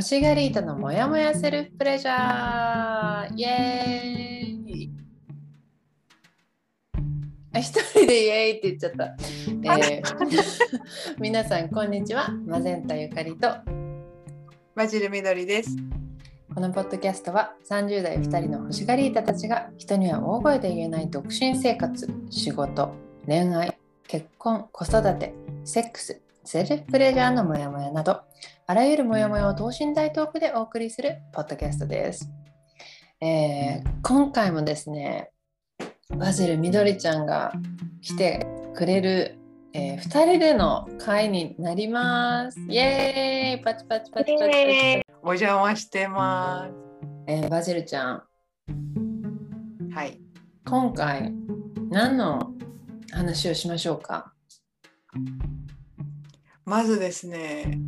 欲しがりータのモヤモヤセルフプレジャーイエーイあ一人でイエーイって言っちゃった。えー 皆さんこんにちは。マゼンタゆかりとバジルみどりです。このポッドキャストは30代2人の欲しがりータたちが人には大声で言えない独身生活、仕事、恋愛、結婚、子育て、セックス、セルフプレジャーのモヤモヤなどあらゆるモヤモヤを等身大トークでお送りするポッドキャストです。えー今回もですねバジルみどりちゃんが来てくれる、え2人での会になります。イエーイパチパチパチパチパチ。お邪魔してまえーバジルちゃんす。はい。今回何の話をしましょうか？まずですね、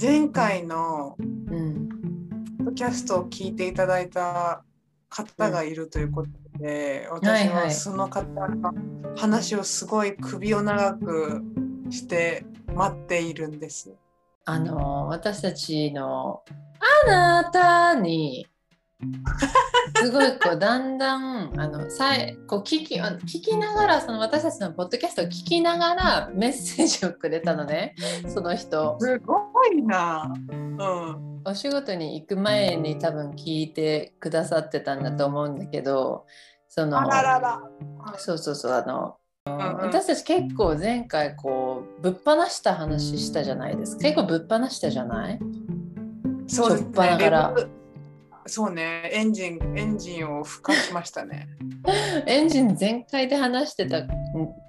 前回のうんポッドキャストを聞いていただいた方がいるということで、私はいその方の話をすごい首を長くして待っているんです。あの私たちの「あなたに」すごいこうだんだんあのさいこう聞きあ聞きながらその私たちのポッドキャストを聞きながらメッセージをくれたのねその人すごいな。うん。お仕事に行く前に多分聞いてくださってたんだと思うんだけどそのあららら。そうそうそうあのうんうん私たち結構前回こうぶっ放した話したじゃないですか結構ぶっ放したじゃない？そうですね。からそうね、エンジン、エンジンを孵化しましたね。エンジン全開で話してた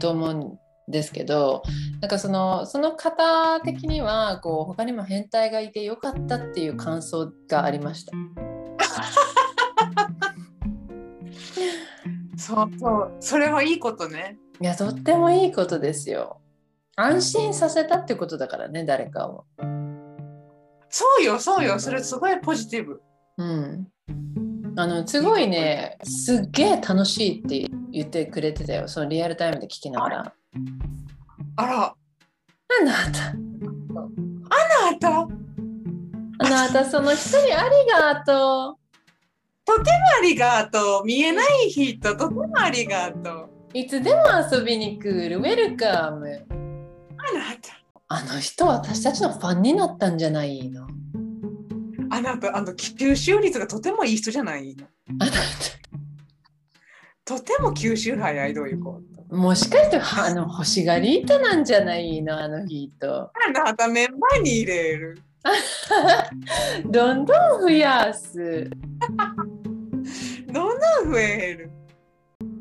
と思うんですけどなんかそのその方的にはこう他にも変態がいてよかったっていう感想がありました。そうそう、それはいいことね。いやとってもいいことですよ。安心させたってことだからね誰かを。そうよ、そうよ、それすごいポジティブ。うん。あのすごいねすっげえ楽しいって言ってくれてたよそのリアルタイムで聞きながら。あら、あなたあなた、あなたその一人ありがとう。ありがとう。見えない人、とてもありがとう。いつでも遊びに来る。ウェルカム。あなた、あの人私たちのファンになったんじゃないの？あなた、あの吸収率がとてもいい人じゃないの？あなとても吸収早い、どういうこと？たもしかしてあの欲しがり人なんじゃないの？あの人。あなた、メンバーに入れる。どんどん増やす。どんどん増える。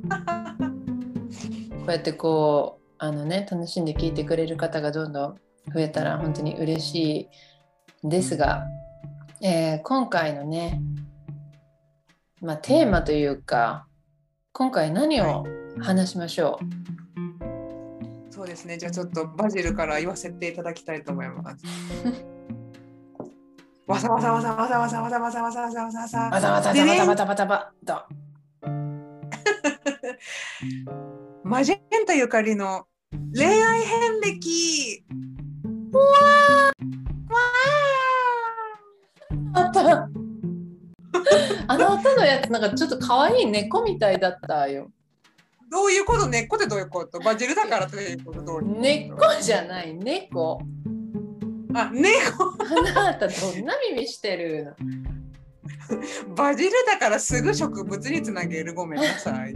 こうやってこうあのね楽しんで聞いてくれる方がどんどん増えたら本当に嬉しいですが、えー今回のね、まあ、テーマというか今回何を話しましょう、そうですね、じゃあちょっとバジルから言わせていただきたいと思います。わさわさわさわさわさわさわさわさわさわさわさバタバタバタバタバタバタバタマジェンタゆかりの恋愛遍歴。あったあの音のやつなんかちょっと可愛い猫みたいだったよどういうこと？根っこってどういうこと？バジルだからということ？どういうこと？猫じゃない。猫。あ、猫？あなたどんな耳してるの？バジルだからすぐ植物につなげる。ごめんなさい。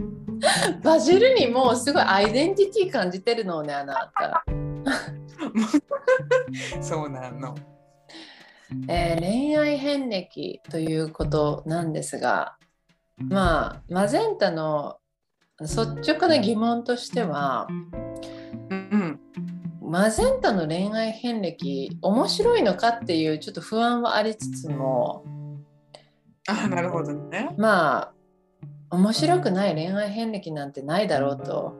バジルにもうすごいアイデンティティ感じてるのねあなた、そうなの。えー恋愛遍歴ということなんですがまあマゼンタの率直な疑問としてはうん。マゼンタの恋愛遍歴面白いのかっていうちょっと不安はありつつもあ、なるほどね。まあ面白くない恋愛遍歴なんてないだろうと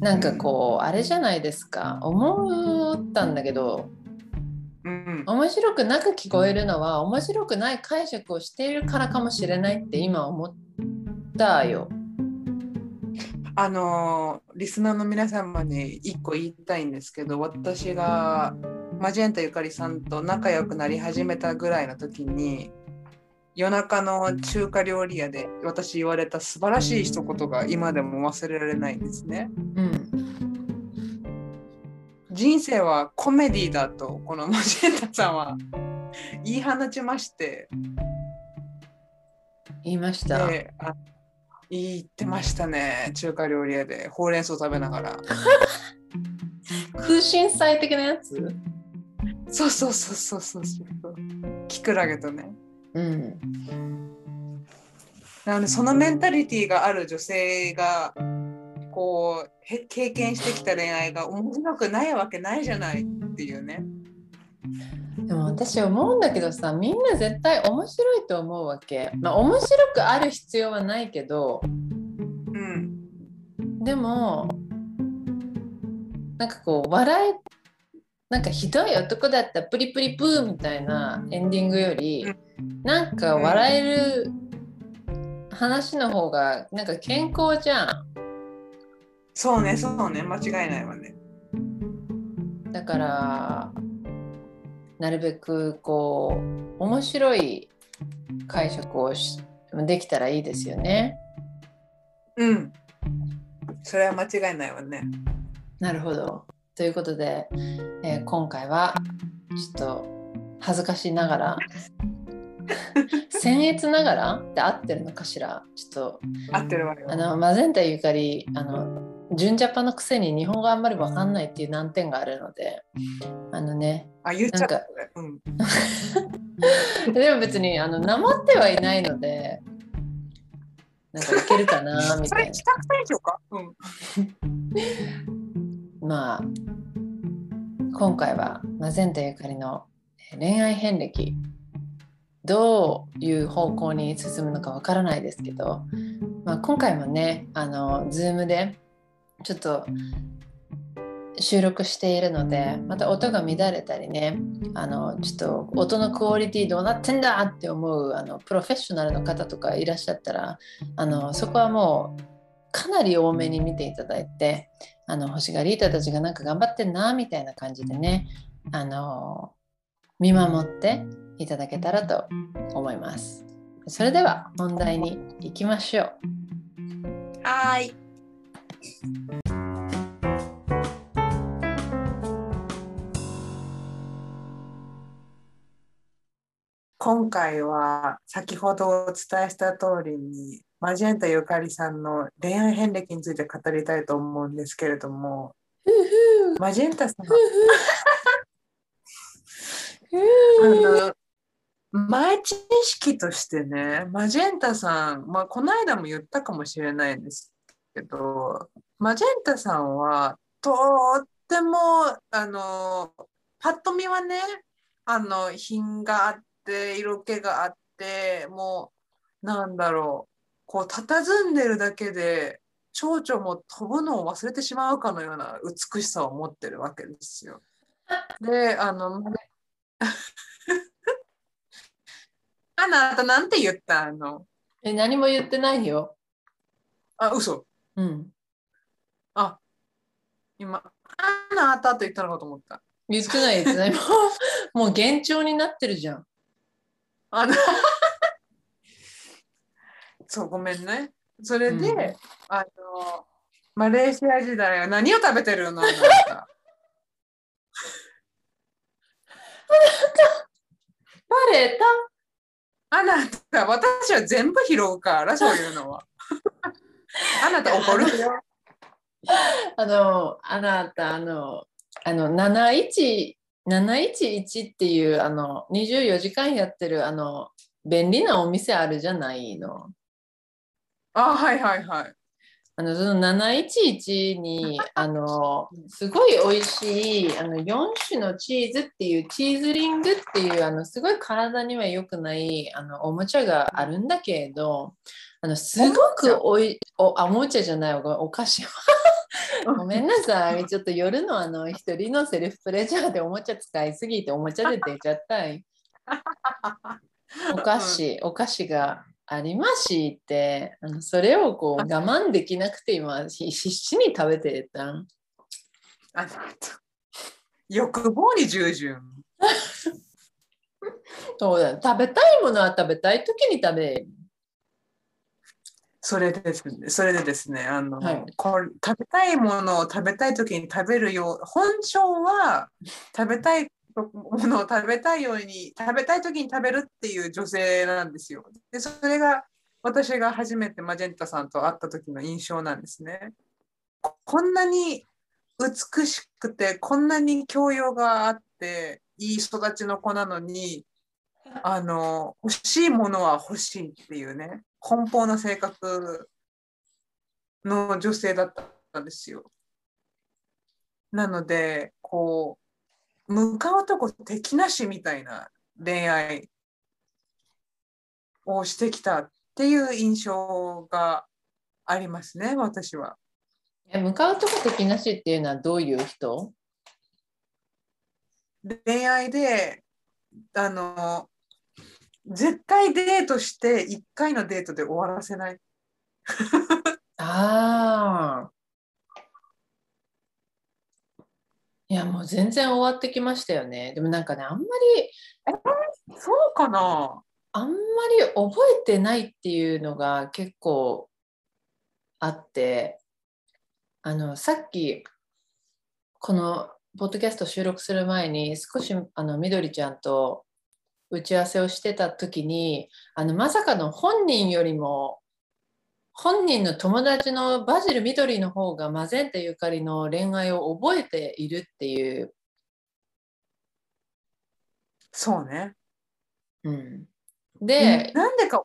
なんかこうあれじゃないですか思ったんだけどうん。面白くなく聞こえるのは面白くない解釈をしているからかもしれないって今思ったよ。あのーリスナーの皆様に一個言いたいんですけど私がマジェンタゆかりさんと仲良くなり始めたぐらいの時に夜中の中華料理屋で私言われた素晴らしい一言が今でも忘れられないんですね。うん人生はコメディだとこのマジェンタさんは言い放ちまして言いました。言ってましたね。中華料理屋で。ほうれん草食べながら。空心菜的なやつ？そうそうそうそうそうそう。キクラゲとね。うん。なのでそのメンタリティーがある女性がこうへ経験してきた恋愛が面白くないわけないじゃないっていうね私思うんだけどさみんな絶対面白いと思うわけ。まあ面白くある必要はないけど。うん。でもなんかこう笑いなんかひどい男だったプリプリプーみたいなエンディングよりうなんか笑える話の方がなんか健康じゃん。そうねそうね。間違いないわね。だからなるべくこう面白い解釈をしできたらいいですよね。うん。それは間違いないわね。なるほど。ということで、えー今回はちょっと恥ずかしながら 僭越ながらって合ってるのかしら？ちょっと合ってるわよ。あのマゼンタゆかりあの純ジャパのくせに日本語あんまりわかんないっていう難点があるのであのねあ言っちゃった。なんうん。でも別にあのなまってはいないのでなんかいけるかな みそたいな。うん。まあ今回はマゼンタゆかりのえー恋愛遍歴どういう方向に進むのかわからないですけど、まあ、今回もねあの Zoom でちょっと収録しているのでまた音が乱れたりねあのちょっと音のクオリティどうなってんだって思うあのプロフェッショナルの方とかいらっしゃったらあのそこはもうかなり多めに見ていただいてあの星がリータたちがなんか頑張ってんなみたいな感じでねあの見守っていただけたらと思います。それでは本題に行きましょう。はい今回は先ほどお伝えした通りにマジェンタゆかりさんの恋愛遍歴について語りたいと思うんですけれどもマジェンタさんあの前知識としてねマジェンタさん、まあ、この間も言ったかもしれないんですけどマジェンタさんはとってもあのパッと見はねあの品があって色気があってもうなんだろうこう佇んでるだけで蝶々も飛ぶのを忘れてしまうかのような美しさを持ってるわけですよ。であの あなたなんて言った？のえ何も言ってないよ。あ、嘘。うん。あ、今、あなたと言ったのかと思った。言ってないですね。もうもう幻聴になってるじゃん。あの そう、ごめんね。それで、うんあの、マレーシア時代は何を食べてるの？あなたバレたあなた、私は全部拾うから、そういうのは。あなた怒る？よ。あの、あなた、あの、あの、71、711っていう、あの、24時間やってる、あの、便利なお店あるじゃないの。あ、はいはいはい。あの、その711に、あの、すごい美味しい、あの、4種のチーズっていう、チーズリングっていう、あの、すごい体には良くない、あの、おもちゃがあるんだけれど、あの、すごくおい、お、あ、おもちゃじゃない、おお菓子ごめんなさい。ちょっと夜のあの一人のセルフプレジャーでおもちゃ使いすぎておもちゃで出ちゃったい。お菓子、お菓子がありまして、あのそれをこう我慢できなくて今必死に食べてたん。あ。欲望に従順。そうだ食べたいものは食べたい時に食べる。それでそれでですね、あの、はいこれ食べたいものを食べたい時に食べるよう、本性は食べたいものを食べたいように、食べたい時に食べるっていう女性なんですよ。で、それが私が初めてマジェンタさんと会った時の印象なんですね。ここんなに美しくて、こんなに教養があって、いい育ちの子なのに、あの欲しいものは欲しいっていうね奔放な性格の女性だったんですよ。なのでこう向かうとこ敵なしみたいな恋愛をしてきたっていう印象がありますね私は。え向かうとこ敵なしっていうのはどういう人？恋愛であの絶対デートして1回のデートで終わらせない。ああ。いやもう全然終わってきましたよね。でもなんかねあんまりそうかな？あんまり覚えてないっていうのが結構あってあのさっきこのポッドキャスト収録する前に少しあのみどりちゃんと打ち合わせをしてた時にあのまさかの本人よりも本人の友達のバジルみどりの方がマゼンタゆかりの恋愛を覚えているっていう、そうね。うん、で、なんでか、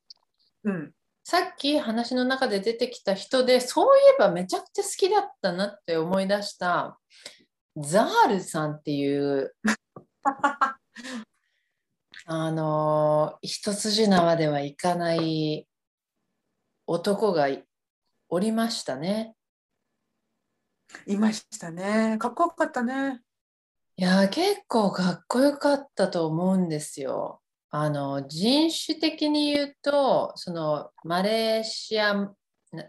うん、さっき話の中で出てきた人でそういえばめちゃくちゃ好きだったなって思い出したザールさんっていう あの一筋縄ではいかない男がいおりましたね。いましたね。かっこよかったね。いやー結構かっこよかったと思うんですよ。あの人種的に言うとそのマレーシアな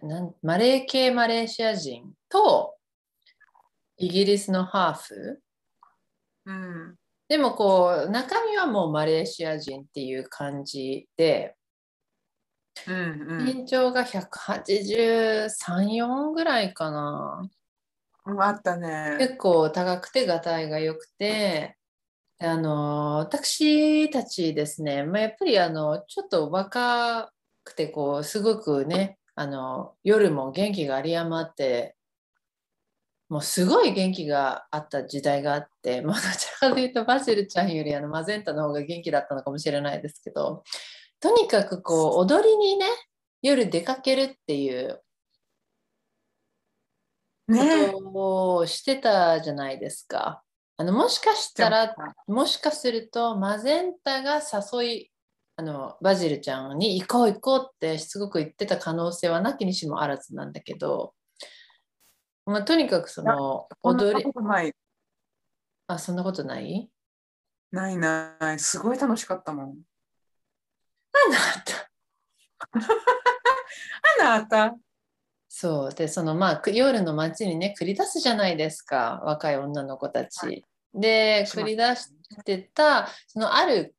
なんマレー系マレーシア人とイギリスのハーフうん。でもこう中身はもうマレーシア人っていう感じでうんうん身長が183、4ぐらいかな。うん。あったね。結構高くてがたいが良くてあの私たちですね、まあ、やっぱりあのちょっと若くてこうすごくねあの夜も元気が有り余ってもうすごい元気があった時代があって、まあ、どちらかというとバジルちゃんよりあのマゼンタの方が元気だったのかもしれないですけどとにかくこう踊りにね夜出かけるっていうね。ことをしてたじゃないですか。あのもしかしたらもしかするとマゼンタが誘いあのバジルちゃんに行こう行こうってすごく言ってた可能性はなきにしもあらずなんだけど、まあ、とにかくその踊り。あそんなことない？ないない。すごい楽しかったもん。あなた あなた。そうでそのまあく夜の街にね繰り出すじゃないですか若い女の子たち。はいで繰り出してたそのある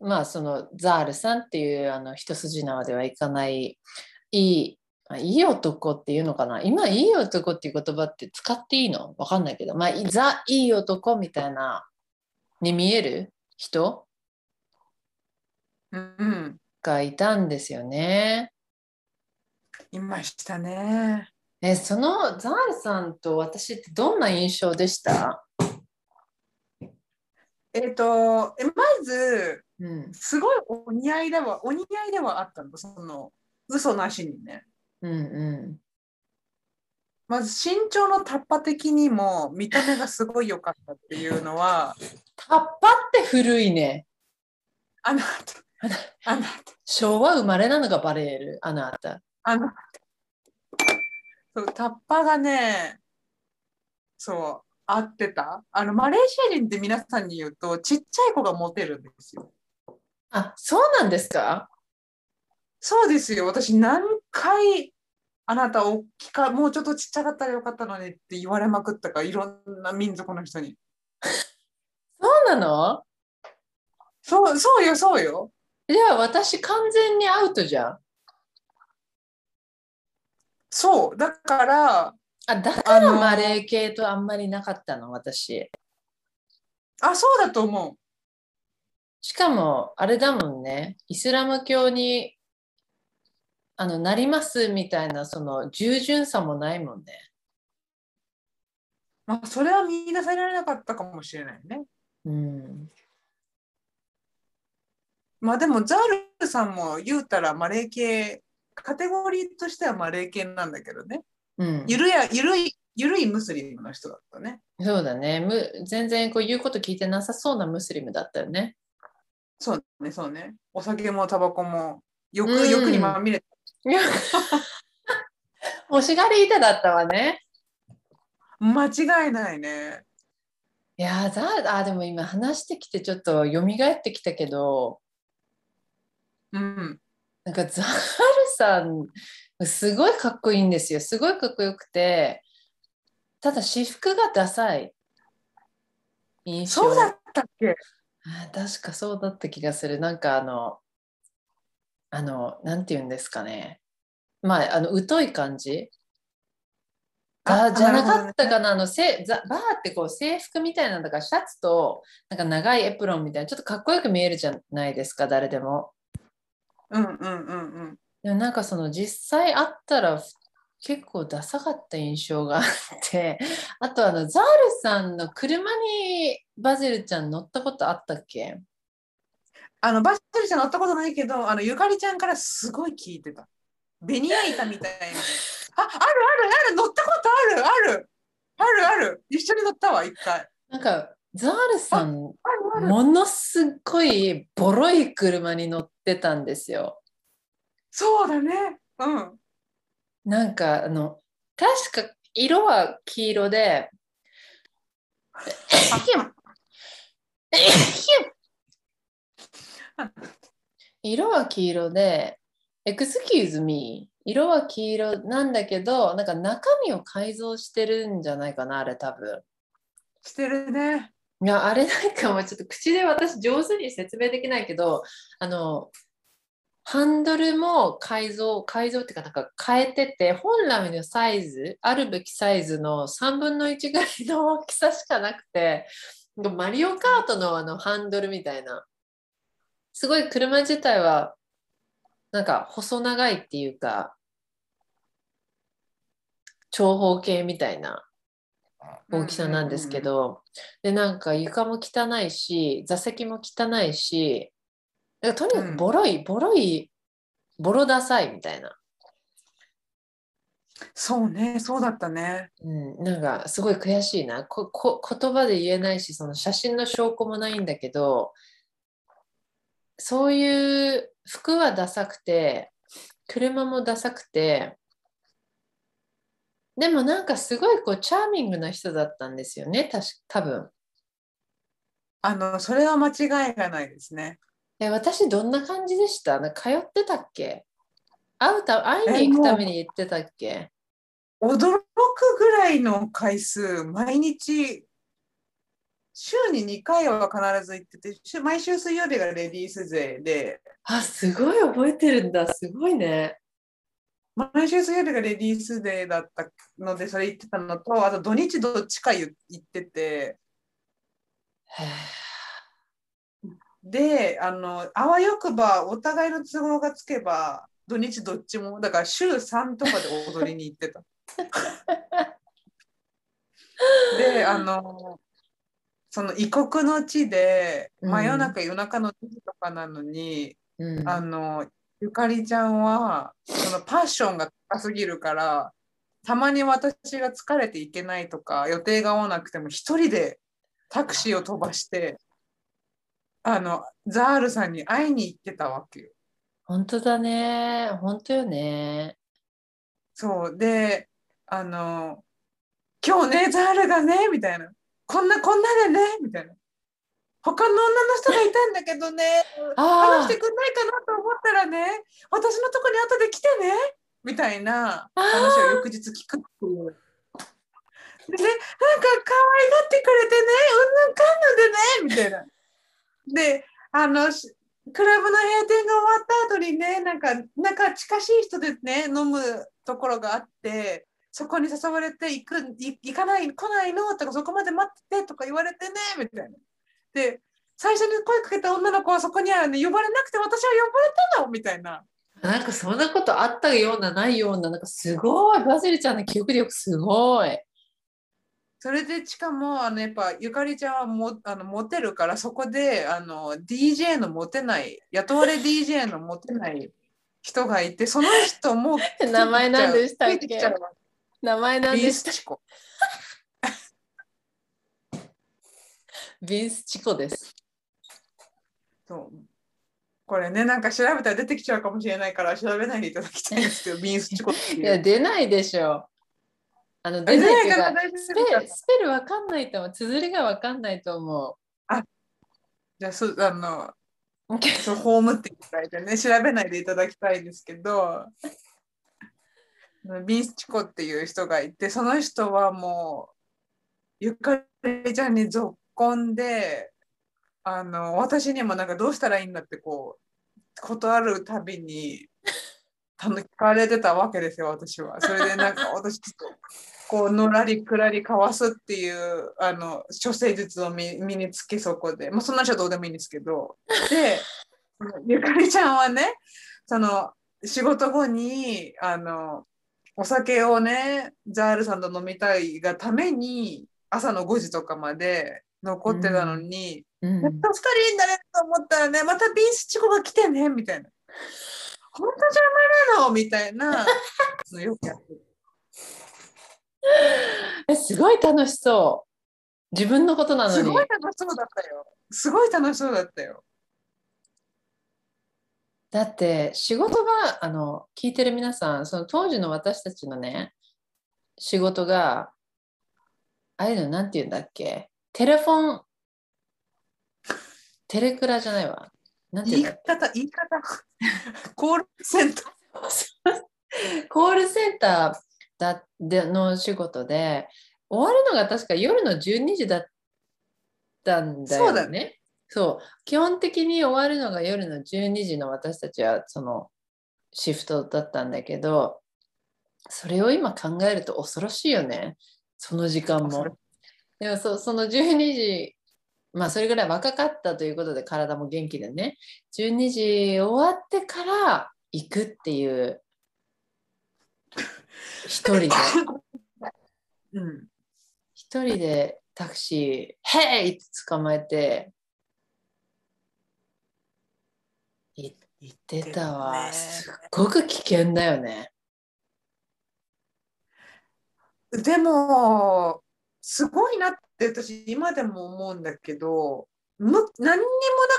まあそのザールさんっていうあの一筋縄ではいかないいいあいい男っていうのかな？今いい男っていう言葉って使っていいの？わかんないけどまあいザいい男みたいなに見える人？うん。がいたんですよね。いましたね。えそのザールさんと私ってどんな印象でした、えっ、と、えまず、うんすごいお似合いでは、お似合いではあったの。その、嘘なしにね。うんうまず身長のタッパ的にも見た目がすごい良かったっていうのは、ん、タッパって古いねあなた、あなた、昭和生まれなのがバレるあなたあなた。そう、タッパがね、そう、合ってた。あの、マレーシア人って皆さんに言うと、ちっちゃい子がモテるんですよ。あそうなんですか？そうですよ。私何回あなた大きか、もうちょっとちっちゃかったらよかったのにって言われまくったから、いろんな民族の人に。たの？そう、そうよ、そうよ。じゃあ私完全にアウトじゃん。そう。だから、あ、だからマレー系とあんまりなかったの、私。あ、そうだと思う。しかも、あれだもんね、イスラム教にあのなりますみたいな、その従順さもないもんね。まあ、それは見出されなかったかもしれないね。うん。まあでも、ザールさんも言うたらマレー系、カテゴリーとしてはマレー系なんだけどね。うん、ゆるや、ゆるい、ゆるいムスリムの人だったね。そうだねむ。全然こう言うこと聞いてなさそうなムスリムだったよね。そうね、そうね。お酒もタバコも、欲、うん欲にまみれて。いや欲しがり板だったわね。間違いないね。いやーザあでも今話してきてちょっと蘇ってきたけど。うん。なんかザールさんすごいかっこいいんですよ。すごいかっこよくて。ただ私服がダサい。印象。そうだったっけ？あ確かそうだった気がする。なんかあのあのなんて言うんですかね。まああの疎い感じ？あじゃなかったかな？あのせザバーってこう制服みたいなんだからシャツとなんか長いエプロンみたいなちょっとかっこよく見えるじゃないですか誰でも。うんうんうんうん。でもなんかその実際会ったら結構ダサかった印象があってあとあのザールさんの車にバジルちゃん乗ったことあったっけ？あの、バッテリーちゃん乗ったことないけど、あの、ゆかりちゃんからすごい聞いてた。ベニヤ板みたいな。あ、あるあるある、乗ったことある、ある。あるある。一緒に乗ったわ、一回。なんかザールさん。ものすっごいボロい車に乗ってたんですよ。そうだね。うん。なんかあの確か色は黄色で 色は黄色で Excuse me 色は黄色なんだけどなんか中身を改造してるんじゃないかなあれ多分。してるね。いやあれなんかもうちょっと口で私上手に説明できないけどあのハンドルも改造改造っていうかなんか変えてて本来のサイズあるべきサイズの3分の1ぐらいの大きさしかなくてマリオカートのあのハンドルみたいなすごい車自体はなんか細長いっていうか長方形みたいな大きさなんですけど、でなんか床も汚いし座席も汚いしとにかくボロい、ボロいボロダサいみたいな、そうね、そうだったね。うん、なんかすごい悔しいな。ここ言葉で言えないしその写真の証拠もないんだけどそういう服はダサくて車もダサくてでもなんかすごいこうチャーミングな人だったんですよねたし多分。あの、それは間違いがないですね。え私どんな感じでした？なんか通ってたっけ？会うた会いに行くために行ってたっけ？驚くぐらいの回数、毎日、週に2回は必ず行ってて、週毎週水曜日がレディースデーで、あすごい覚えてるんだ。すごいね。毎週水曜日がレディースデーだったので、それ行ってたのと、あと土日どっちか行ってて、で、あの、あわよくば、お互いの都合がつけば、土日どっちも、だから週3とかで踊りに行ってた。で、あの、その異国の地で、うん真夜中、夜中の2時とかなのに、うんあの、ゆかりちゃんは、そのパッションが高すぎるから、たまに私が疲れていけないとか、予定が合わなくても、一人でタクシーを飛ばして、あの、ザールさんに会いに行ってたわけよ。本当だね本当よねそう。で、あの、今日ね、ザールがね、みたいな。こんな、こんなでね、みたいな。他の女の人がいたんだけどね、話あしてくんないかなと思ったらね、私のとこに後で来てね、みたいな話を翌日聞くっていう。でね、なんか可愛がってくれてね、うんぬんかんぬんでね、みたいな。で、あの、しクラブの閉店が終わった後にね、なんか、なんか近しい人でね、飲むところがあって、そこに誘われて行く、い行かない、来ないの？とか、そこまで待っててとか言われてね、みたいな。で、最初に声かけた女の子はそこにはね、呼ばれなくて私は呼ばれたの？みたいな。なんかそんなことあったようなないようななんかすごいバジルちゃんの記憶力すごい。それでしかもあのやっぱゆかりちゃんはもあのモテるからそこであの DJ のモテない雇われ DJ のモテない人がいてその人も 名前何でしたっけ？名前何ビでしたースチコビンスチコです。そうこれねなんか調べたら出てきちゃうかもしれないから調べないでいただきたいんですけど ビースチコっていやいう出ないでしょ。あの出出ないっていうかないかスペスペルわかんないと思う。綴りがわかんないと思じゃあそあの う。そうホームって書いてね調べないでいただきたいんですけどビンチコっていう人がいてその人はもうゆかりちゃんに続婚であの私にもなんかどうしたらいいんだってこう断るたびに聞かれてたわけですよ私は。それでなんか私ちょっとこうのらりくらりかわすっていうあの処世術を身身につけそこで、まあ、そんな人はどうでもいいんですけどでゆかりちゃんはねその仕事後にあのお酒をねザールさんと飲みたいがために朝の5時とかまで残ってたのに、うん。やっと2人になれると思ったらねまたビンスチコが来てねみたいな。本当じゃ無理なの？みたいな。のよくやってるえすごい楽しそう。自分のことなのに。すご。い楽しそうだったよ。すごい楽しそうだったよだって仕事があの聞いてる皆さんその当時の私たちのね仕事がああいうのなんて言うんだっけ？テレフォン。テレクラじゃないわ。なんて言い方言い方。コールセンター。け コールセンターだでの仕事で終わるのが確か夜の12時だったんだよね。そうだねそう。基本的に終わるのが夜の12時の私たちはそのシフトだったんだけどそれを今考えると恐ろしいよね。その時間も。でもそその12時まあそれぐらい若かったということで体も元気でね。12時終わってから行くっていう一人で。うん。一人でタクシー「ヘイ!」って捕まえてい行ってたわ、ねすっごく危険だよね。でもすごいなって私今でも思うんだけどむ何にも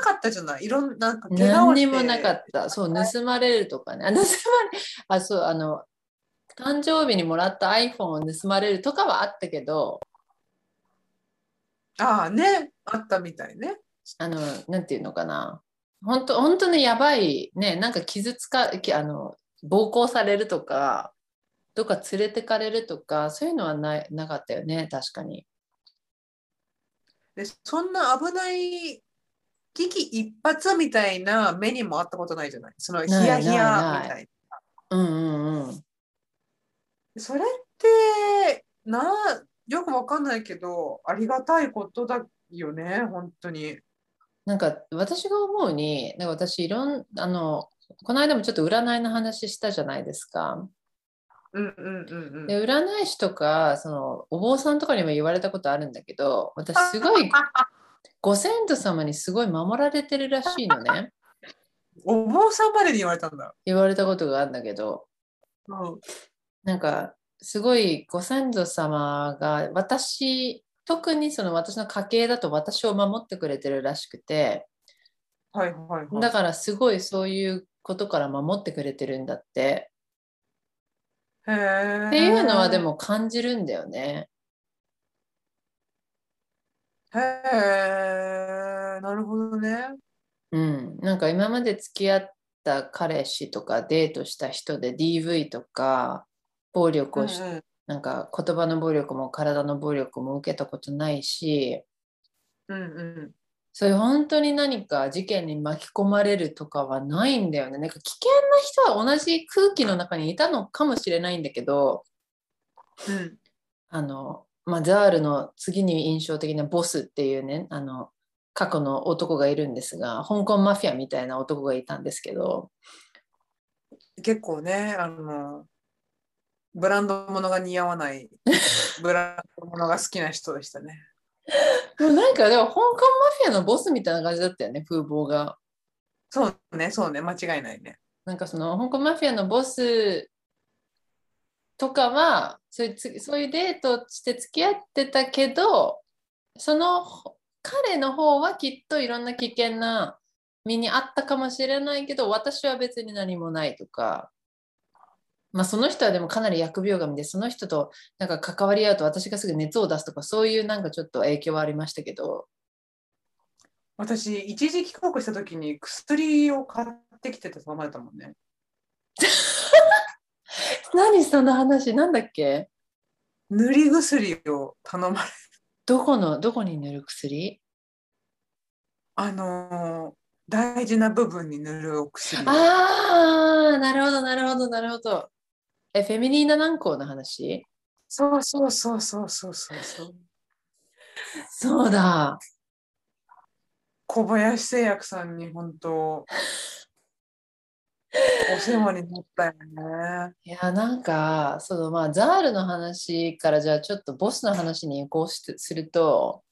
なかったじゃない？いろんな何にもなかった。そう盗まれるとかね。あ盗まれあそうあの誕生日にもらった iPhone を盗まれるとかはあったけどああねあったみたいね。あのなんていうのかな本当本当にやばい。ねなんか傷つかきあの暴行されるとかどっか連れてかれるとかそういうのはないなかったよね確かに。でそんな危ない危機一髪みたいな目にもあったことないじゃない？そのヒヤヒヤみたいうんうんうん。なそれってなよくわかんないけどありがたいことだよね本当になんか私が思うになんか私いろんあのこの間もちょっと占いの話したじゃないですか。うんうんうんうんで占い師とかそのお坊さんとかにも言われたことあるんだけど私すごい ご先祖様にすごい守られてるらしいのね お坊さんまでに言われたんだ。言われたことがあるんだけどうんなんかすごいご先祖様が私特にその私の家系だと私を守ってくれてるらしくてはいはいはい。だからすごいそういうことから守ってくれてるんだってへーっていうのはで。も感じるんだよね。へえ、なるほどね。うん、なんか今まで付き合った彼氏とかデートした人で DV とか暴力をし、なんか言葉の暴力も体の暴力も受けたことないしうんうんそういう本当に何か事件に巻き込まれるとかはないんだよね。なんか危険な人は同じ空気の中にいたのかもしれないんだけど、うん。あの、まあ、ザールの次に印象的なボスっていうね、あの、過去の男がいるんですが、香港マフィアみたいな男がいたんですけど、結構ね、あの、ブランド物が似合わない、ブランド物が好きな人でしたね。もうなんかでも香港マフィアのボスみたいな感じだったよね、風貌が。そうね、そうね、間違いないね。なんかその香港マフィアのボスとかはそういうつそういうデートして付き合ってたけどその彼の方はきっといろんな危険な身にあったかもしれないけど私は別に何もないとか、まあ、その人はでもかなり疫病神でその人となんか関わり合うと私がすぐ熱を出すとかそういうなんかちょっと影響はありましたけど私、一時帰国した時に薬を買ってきてて頼まれたもんね。何その話なんだっけ？塗り薬を頼まれどこのどこに塗る薬？あのー大事な部分に塗るお薬を。ああ、なるほど、なるほど、なるほど。え、フェミニーナ軟膏の話？そうそうそうそうそうそうそう。そうだ。小林製薬さんに本当 お世話になったよね。いや、なんか、そのまあ、ザールの話からじゃあちょっとボスの話に移行しすると、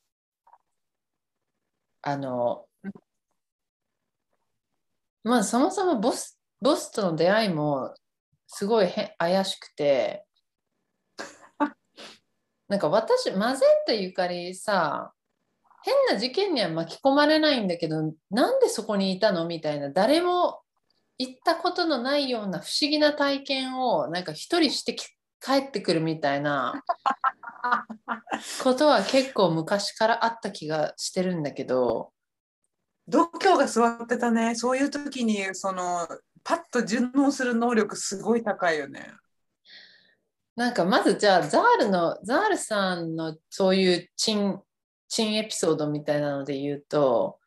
あの、まあ、そもそもボス、ボスとの出会いもすごいへ怪しくて、なんか私、マゼンタゆかりさ、変な事件には巻き込まれないんだけど、なんでそこにいたの？みたいな、誰も行ったことのないような不思議な体験をなんか一人してき帰ってくるみたいな。ことは結構昔からあった気がしてるんだけど、度胸が座ってたね。そういう時にそのパッと順応する能力すごい高いよね。なんかまずじゃあザールのザールさんのそういうチンチンエピソードみたいなので言うと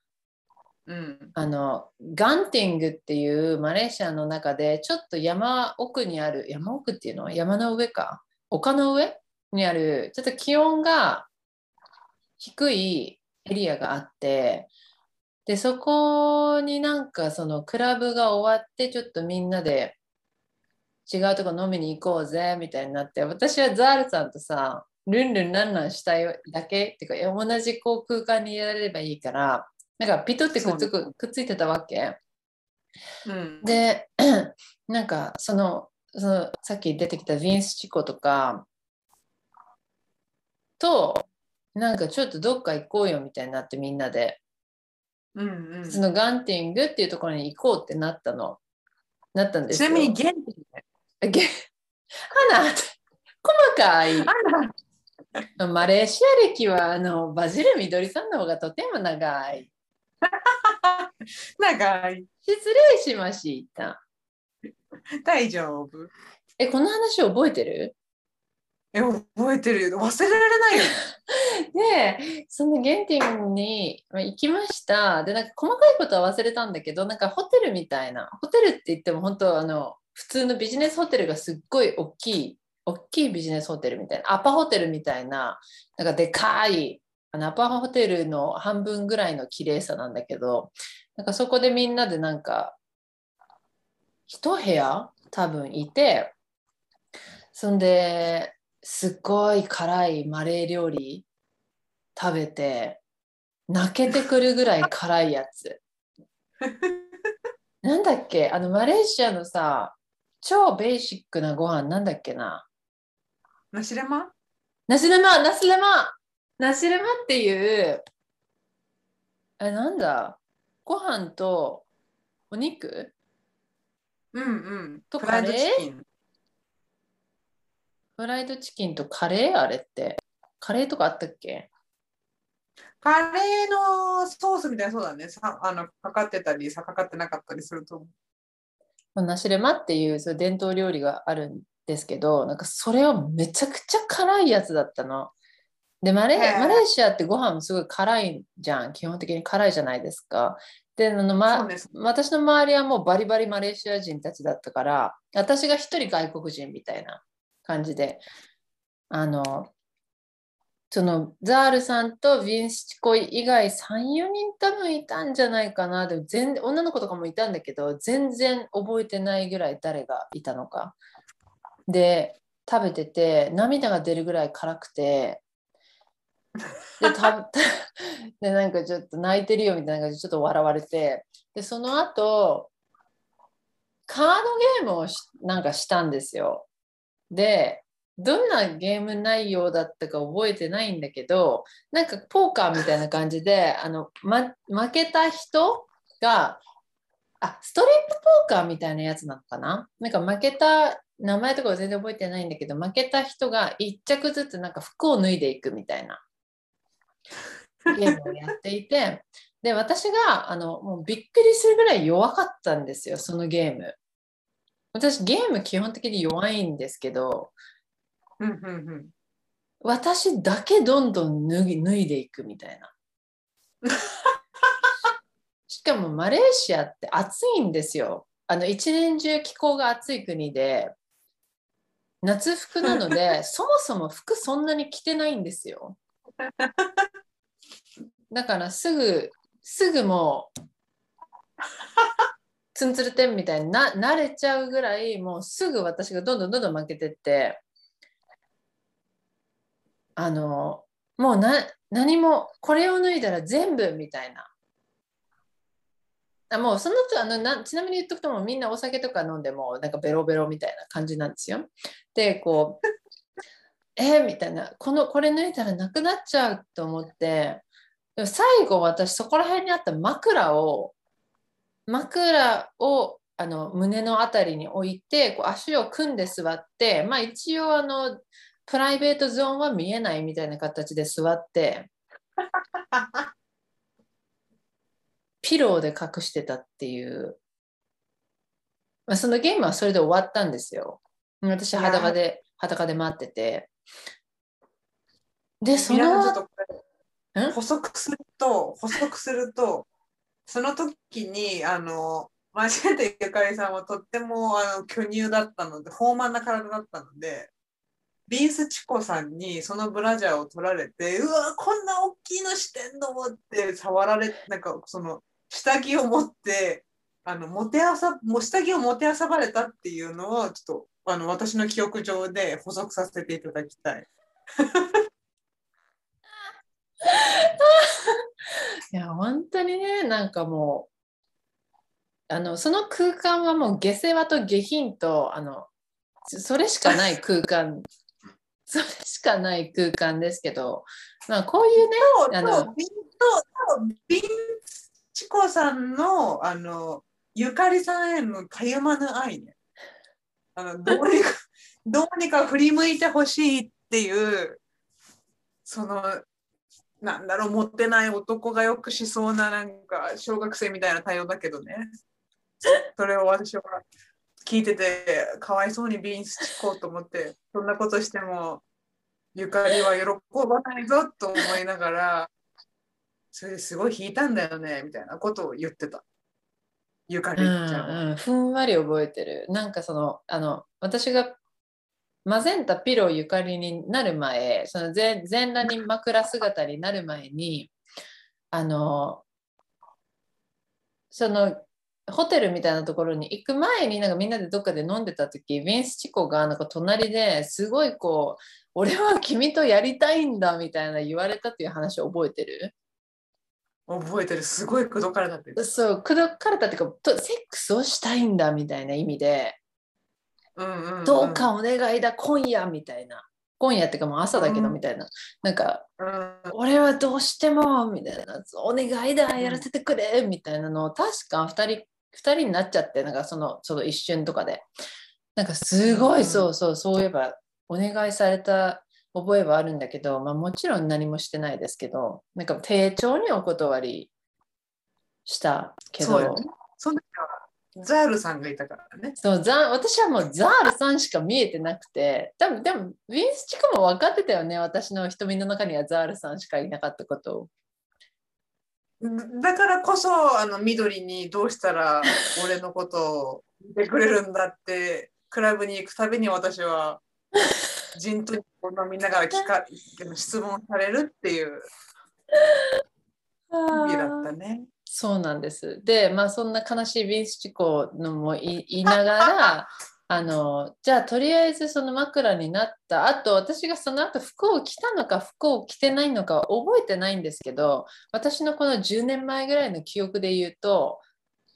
うん。あのガンティングっていうマレーシアの中でちょっと山奥にある山奥っていうの？は山の上か丘の上にあるちょっと気温が低いエリアがあってでそこになんかそのクラブが終わってちょっとみんなで違うとこ飲みに行こうぜみたいになって私はザールさんとさルンルンランランしたいだけっていうか同じこう空間にいられればいいからなんかピトってくっつくくっついてたわけ。うん、で なんかそのそのさっき出てきたヴィンス・チコとかとなんかちょっとどっか行こうよみたいになってみんなでうんうん、そのガンティングっていうところに行こうってなったの。なったんですよ。ちなみに現地でげアナ細かいマレーシア歴はあのバジルみどりさんの方がとても長い。長い。失礼しました。大丈夫。えこの話覚えてる？え覚えてるよ。忘れられないよ。でそのゲンティングに行きました。でなんか細かいことは忘れたんだけどなんかホテルみたいな。ホテルって言っても本当あの普通のビジネスホテルがすっごい大きい大きいビジネスホテルみたいな。アパホテルみたいな。なんかでかいあのアパホテルの半分ぐらいの綺麗さなんだけどなんかそこでみんなでなんか一部屋多分いてそんですっごい辛いマレー料理食べて泣けてくるぐらい辛いやつ。なんだっけ？あのマレーシアのさ超ベーシックなご飯なんだっけな？ナシレマ？ナシレマナシレマ！ナシレマっていうえなんだ？ご飯とお肉？うんうん。とカレーフライドチキンとカレー？あれって。カレーとかあったっけ？カレーのソースみたいなそうだね。さあのかかってたりさかかってなかったりすると思う。ナシレマっていうそう伝統料理があるんですけどなんかそれをめちゃくちゃ辛いやつだったの。でマレマレーシアってご飯もすごい辛いじゃん。基本的に辛いじゃないですか。で、あのま私の周りはもうバリバリマレーシア人たちだったから、私が一人外国人みたいな感じで、あの、そのザールさんとヴィンスチコイ以外3、4人多分いたんじゃないかな。でも全然女の子とかもいたんだけど、全然覚えてないぐらい誰がいたのか。で、食べてて涙が出るぐらい辛くて、で、た でなんかちょっと泣いてるよみたいな感じでちょっと笑われて、で、その後、カードゲームをしなんかしたんですよ。で、どんなゲーム内容だったか覚えてないんだけど、なんかポーカーみたいな感じで、あの、ま、負けた人が、あ、ストリートポーカーみたいなやつなのかな？なんか負けた、名前とかは全然覚えてないんだけど、負けた人が一着ずつなんか服を脱いでいくみたいな。ゲームをやっていて、で、私があのもうびっくりするぐらい弱かったんですよ、そのゲーム。私、ゲーム基本的に弱いんですけど、うんうんうん。私だけどんどん脱ぎ脱いでいくみたいな。しかもマレーシアって暑いんですよ。あの一年中気候が暑い国で夏服なので そもそも服そんなに着てないんですよ。だからすぐすぐもうツンツルテンみたいにな慣れちゃうぐらいもうすぐ私がどんどんどんどん負けてってあのもうな何もこれを脱いだら全部みたいな。あもうそのあのなちなみに言っとくともみんなお酒とか飲んでもなんかベロベロみたいな感じなんですよ。でこう えーみたいな。このこれ脱いだらなくなっちゃうと思って最後私そこら辺にあった枕を枕をあの胸のあたりに置いてこう足を組んで座ってまあ一応あのプライベートゾーンは見えないみたいな形で座って ピローで隠してたっていう、まあ、そのゲームはそれで終わったんですよ。私裸で裸で待ってて。でその補足すると、補足すると、その時に、あの、マジェンテゆかりさんはとってもあの巨乳だったので、豊満な体だったので、ビンスチコさんにそのブラジャーを取られて、うわ、こんな大きいのしてんのって触られ、なんかその下着を持って、あの、もてあさ、も下着をもてあさばれたっていうのを、ちょっと、あの、私の記憶上で補足させていただきたい。いや本当にねなんかもうあのその空間はもう下世話と下品とあのそそれしかない空間 それしかない空間ですけど、まあ、こういうねあのビンとビンチコさんのあのゆかりさんへのたゆまぬ愛ね。あのどうにか どうにか振り向いてほしいっていうそのなんだろう持ってない男がよくしそうななんか小学生みたいな対応だけどね。それを私は聞いててかわいそうにビーンスチコと思ってそんなことしてもゆかりは喜ばないぞと思いながらそれですごい引いたんだよねみたいなことを言ってた。ゆかりちうんゃん。うん、ふんわり覚えてるなんかそのあの私がマゼンタピロゆかりになる前その全全裸に枕姿になる前にあのそのホテルみたいなところに行く前になんかみんなでどっかで飲んでた時ヴィンスチコがなんか隣ですごいこう「俺は君とやりたいんだ」みたいな言われたっていう話を覚えてる？覚えてる。すごい口説かれたってそう口説かれたっていうかとセックスをしたいんだみたいな意味でた。うんうんうん。どうかお願いだ今夜みたいな。今夜っていうかもう朝だけどうん。みたいな、なんかうん。俺はどうしてもみたいな。お願いだやらせてくれみたいなのを確か2人2人になっちゃってなんかそのその一瞬とかで。なんかすごうん。いそうそうそういえばお願いされた覚えはあるんだけど、まあ、もちろん何もしてないですけどなんか丁重にお断りしたけどそうザールさんがいたからね。そうザ私はもうザールさんしか見えてなくて多分でもウィンスチクも分かってたよね私の瞳の中にはザールさんしかいなかったことを。だからこそあの緑にどうしたら 俺のことを見てくれるんだってクラブに行くたびに私はジントニックを飲みながら聞か 質問されるっていう日々だったね。そうなんです。で、まあそんな悲しいビンスチコのも言いながら、あのじゃあとりあえずその枕になったあと私がその後服を着たのか服を着てないのかは覚えてないんですけど私のこの10年前ぐらいの記憶で言うと、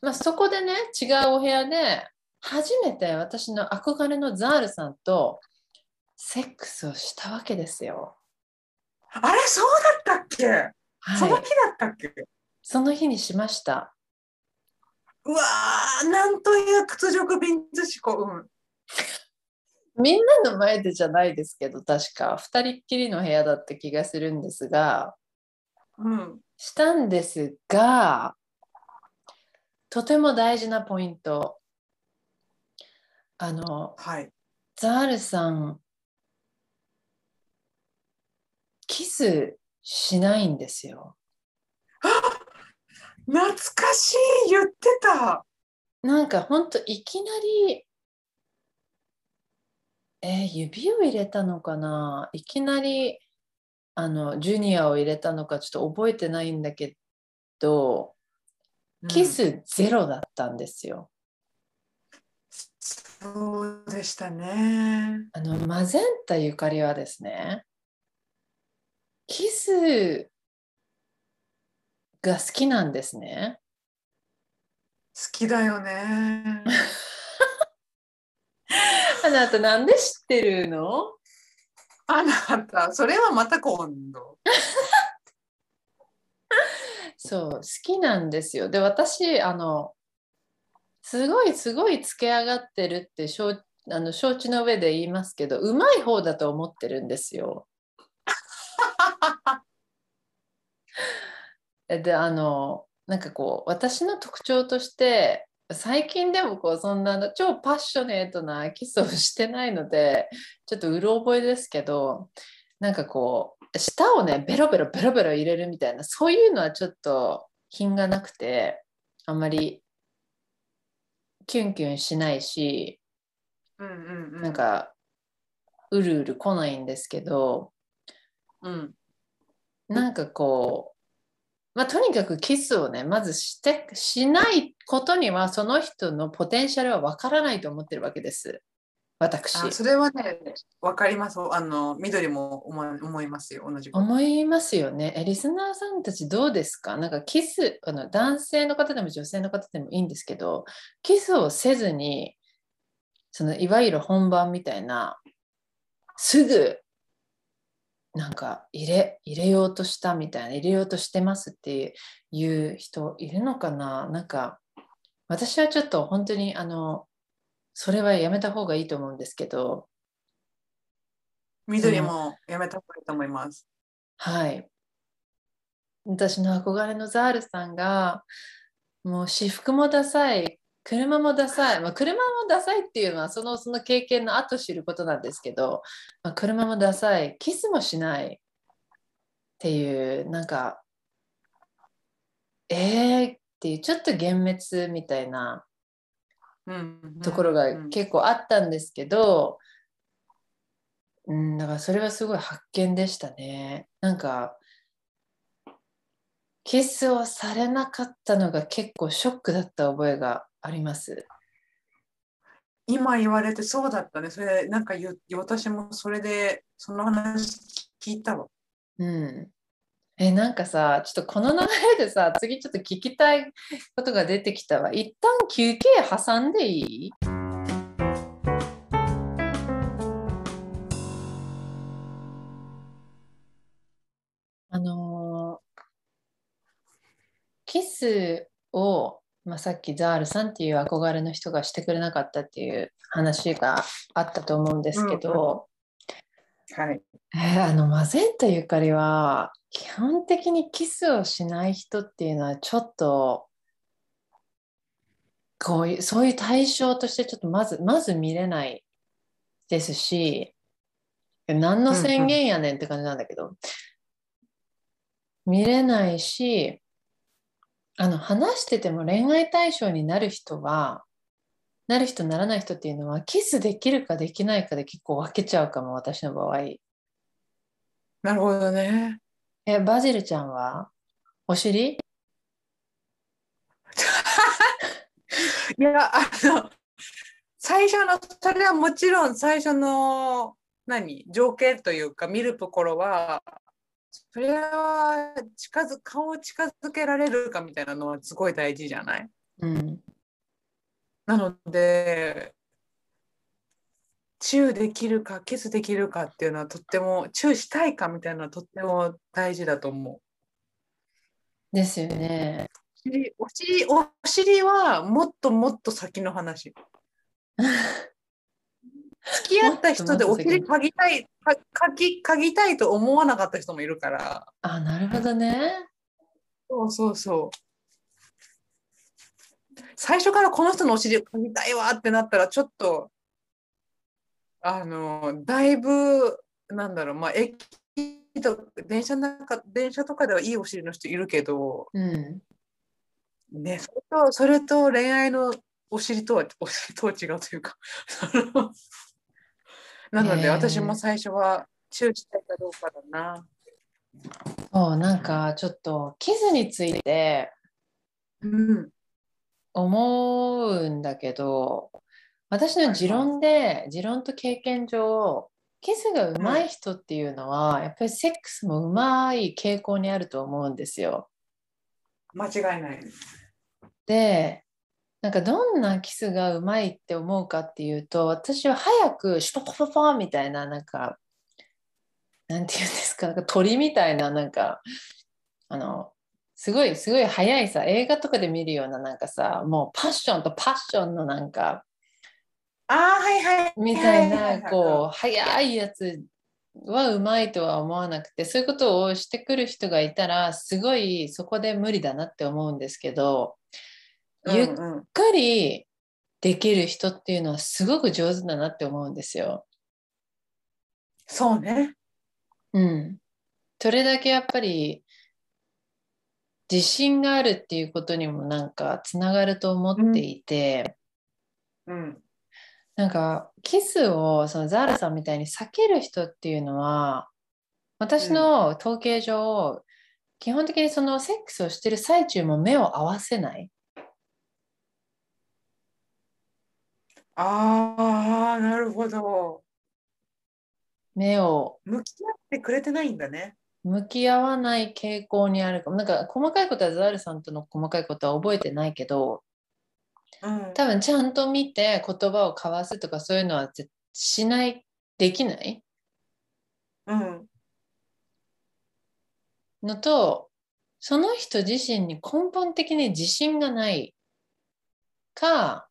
まあ、そこでね違うお部屋で初めて私の憧れのザールさんとセックスをしたわけですよ。あれそうだったっけ、そのはい日、だったっけ？その日にしました。うわーなんという屈辱ビンズ思考。うん。みんなの前でじゃないですけど確か2人っきりの部屋だった気がするんですがうん、したんですがとても大事なポイントあのはい。ザールさんキスしないんですよ懐かしい言ってた。なんかほんといきなりえー指を入れたのかな？いきなりあのジュニアを入れたのかちょっと覚えてないんだけどキスゼロだったんですよ。そうでしたね。あのマゼンタゆかりはですねキスが好きなんですね。好きだよね。あなたなんで知ってるの？あなた、それはまた今度。そう好きなんですよ。で私あのすごいすごいつけ上がってるって承あの承知の上で言いますけどうまい方だと思ってるんですよ。であのなんかこう私の特徴として最近でもこうそんな超パッショネートなキスをしてないのでちょっとうろ覚えですけどなんかこう舌をねベロベロベロベロ入れるみたいなそういうのはちょっと品がなくてあんまりキュンキュンしないしうんうんうん。なん、かうるうる来ないんですけどうん、なんかこう、まあ、とにかくキスをねまずしてしないことにはその人のポテンシャルはわからないと思ってるわけです。私。あそれはね、わかります。あの、緑も思い思いますよ、同じ。思いますよね。えリスナーさんたちどうですか？なんかキスあの男性の方でも女性の方でもいいんですけどキスをせずにそのいわゆる本番みたいなすぐなんか入れ入れようとしたみたいな入れようとしてますっていう人いるのかな？なんか私はちょっと本当にあのそれはやめた方がいいと思うんですけど緑もやめた方がいいと思います。はい。私の憧れのザールさんが、もう私服もダサい、車もダサい、まあ、車もダサいっていうのはそのその経験の後知ることなんですけど、まあ、車もダサい、キスもしないっていう、なんか、えーっていう、ちょっと幻滅みたいなうん、ところがうん結構あったんですけど、うん、だからそれはすごい発見でしたね。なんか、キスをされなかったのが結構ショックだった覚えがあります。今言われてそうだったね。それなんか私もそれでその話聞いたわ。うん。え、なんかさ、ちょっとこの流れでさ、次ちょっと聞きたいことが出てきたわ。一旦休憩挟んでいい？あのーキスを、まあ、さっきザールさんっていう憧れの人がしてくれなかったっていう話があったと思うんですけど、はい。えーあのマゼンタゆかりは基本的にキスをしない人っていうのはちょっとこういうそういう対象としてちょっとまずまず見れないですし何の宣言やねんって感じなんだけど、見れないしあの話してても恋愛対象になる人はなる人ならない人っていうのはキスできるかできないかで結構分けちゃうかも私の場合。なるほどね。えバジルちゃんは？お尻？いや、あの、最初の、それはもちろん最初の、何、条件というか、見るところは、それは近づ顔を近づけられるかみたいなのはすごい大事じゃない？うんなので、チューできるか、キスできるかっていうのはとっても、チューしたいかみたいなのはとっても大事だと思う。ですよねお尻、お尻お尻はもっともっと先の話。付き合った人でお尻嗅ぎたい、か嗅ぎ嗅ぎたいと思わなかった人もいるから。あなるほどねそうそうそう。最初からこの人のお尻を嗅ぎたいわってなったら、ちょっと、あの、だいぶ、なんだろう、まあ、駅と電車の中、電車とかではいいお尻の人いるけど、うんね、それと、それと恋愛のお尻とは、お尻とは違うというか、なので、私も最初はチューしたいかどうかだな。そうなんかちょっとキスについてうん。思うんだけど私の持論で持論と経験上キスが上手い人っていうのは、やっぱりセックスも上手い傾向にあると思うんですよ。間違いない。でなんかどんなキスがうまいって思うかっていうと私は早くシュポポポポンみたいななんかなんていうんですかなんか鳥みたいななんかあのすごいすごい速いさ映画とかで見るようななんかさもうパッションとパッションのなんかああ、はいはい。みたいなこう速いやつはうまいとは思わなくてそういうことをしてくる人がいたらすごいそこで無理だなって思うんですけどうんゆっうんうんくりできる人っていうのはすごく上手だなって思うんですよ。そうね。うん。それだけやっぱり自信があるっていうことにもなんかつながると思っていて、うん。なんかキスをそのザーラさんみたいに避ける人っていうのは私の統計上、基本的にそのセックスをしてる最中も目を合わせない。ああ、なるほど。目を向き合ってくれてないんだね。向き合わない傾向にあるかも。なんか細かいことはザールさんとの細かいことは覚えてないけど、うん。多分ちゃんと見て言葉を交わすとかそういうのはぜしない、できない？うん。のと、その人自身に根本的に自信がないか、